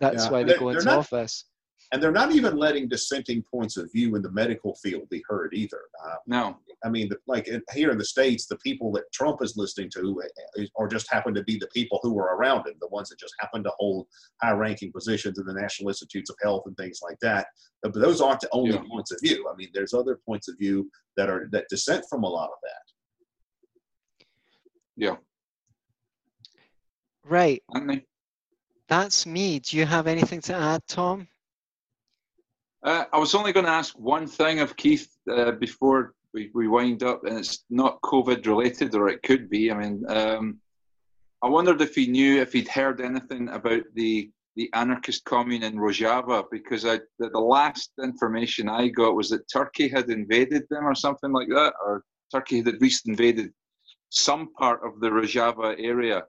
That's Yeah, why they they're- go into not- office. And they're not even letting dissenting points of view in the medical field be heard either. Uh, no. I mean, the, like in, here in the states, the people that Trump is listening to, uh, or just happen to be the people who are around him, the ones that just happen to hold high-ranking positions in the National Institutes of Health and things like that. But those aren't the only Yeah. points of view. I mean, there's other points of view that are that dissent from a lot of that. Yeah. Right. That's me. Do you have anything to add, Tom? Uh, I was only going to ask one thing of Keith uh, before we, we wind up, and it's not COVID related, or it could be. I mean, um, I wondered if he knew, if he'd heard anything about the the anarchist commune in Rojava, because I, the, the last information I got was that Turkey had invaded them or something like that, or Turkey had at least invaded some part of the Rojava area.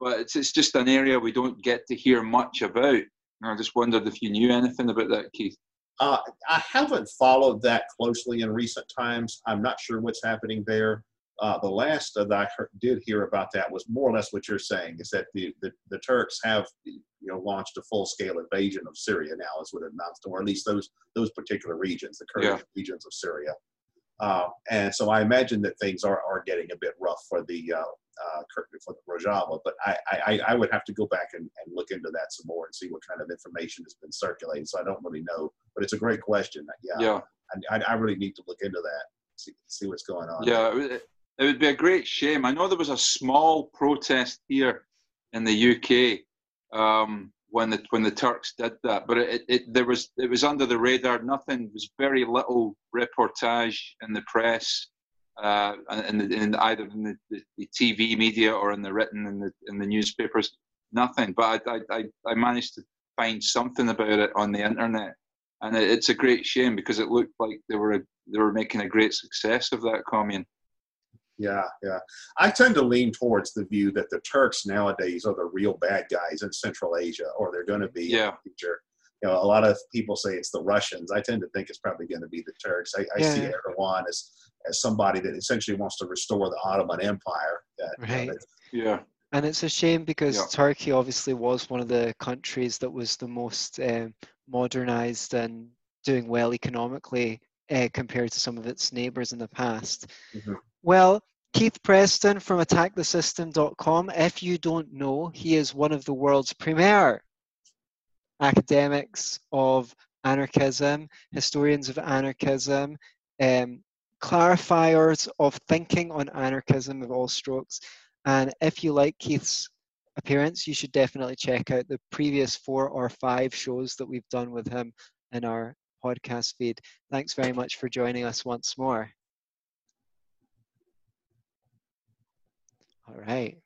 But it's, it's just an area we don't get to hear much about. And I just wondered if you knew anything about that, Keith. Uh, I haven't followed that closely in recent times. I'm not sure what's happening there. Uh, the last that I heard, did hear about that was more or less what you're saying is that the, the, the Turks have you know launched a full scale invasion of Syria now is what it amounts to, or at least those those particular regions, the Kurdish Yeah. regions of Syria. Uh, and so I imagine that things are, are getting a bit rough for the uh, uh, for the Rojava, but I, I, I would have to go back and, and look into that some more and see what kind of information has been circulating. So I don't really know, but it's a great question. Yeah, Yeah, I, I, I really need to look into that, see, see what's going on. yeah. It would, it would be a great shame. I know there was a small protest here in the UK um, when the when the Turks did that, but it, it there was it was under the radar. Nothing was very little reportage in the press, uh, in, the, in either in the, the, the TV media or in the written in the in the newspapers. Nothing. But I I, I managed to find something about it on the internet, and it, it's a great shame because it looked like they were a, they were making a great success of that commune. Yeah, yeah. I tend to lean towards the view that the Turks nowadays are the real bad guys in Central Asia, or they're going to be Yeah. in the future. You know, a lot of people say it's the Russians. I tend to think it's probably going to be the Turks. I, I see Yeah. Erdogan as as somebody that essentially wants to restore the Ottoman Empire. That, you know, Right. that- Yeah, And it's a shame because Yeah. Turkey obviously was one of the countries that was the most um, modernized and doing well economically uh, compared to some of its neighbors in the past. Mhm. Well, Keith Preston from attackthesystem.com, if you don't know, he is one of the world's premier academics of anarchism, historians of anarchism, um, clarifiers of thinking on anarchism of all strokes. And if you like Keith's appearance, you should definitely check out the previous four or five shows that we've done with him in our podcast feed. Thanks very much for joining us once more. All right.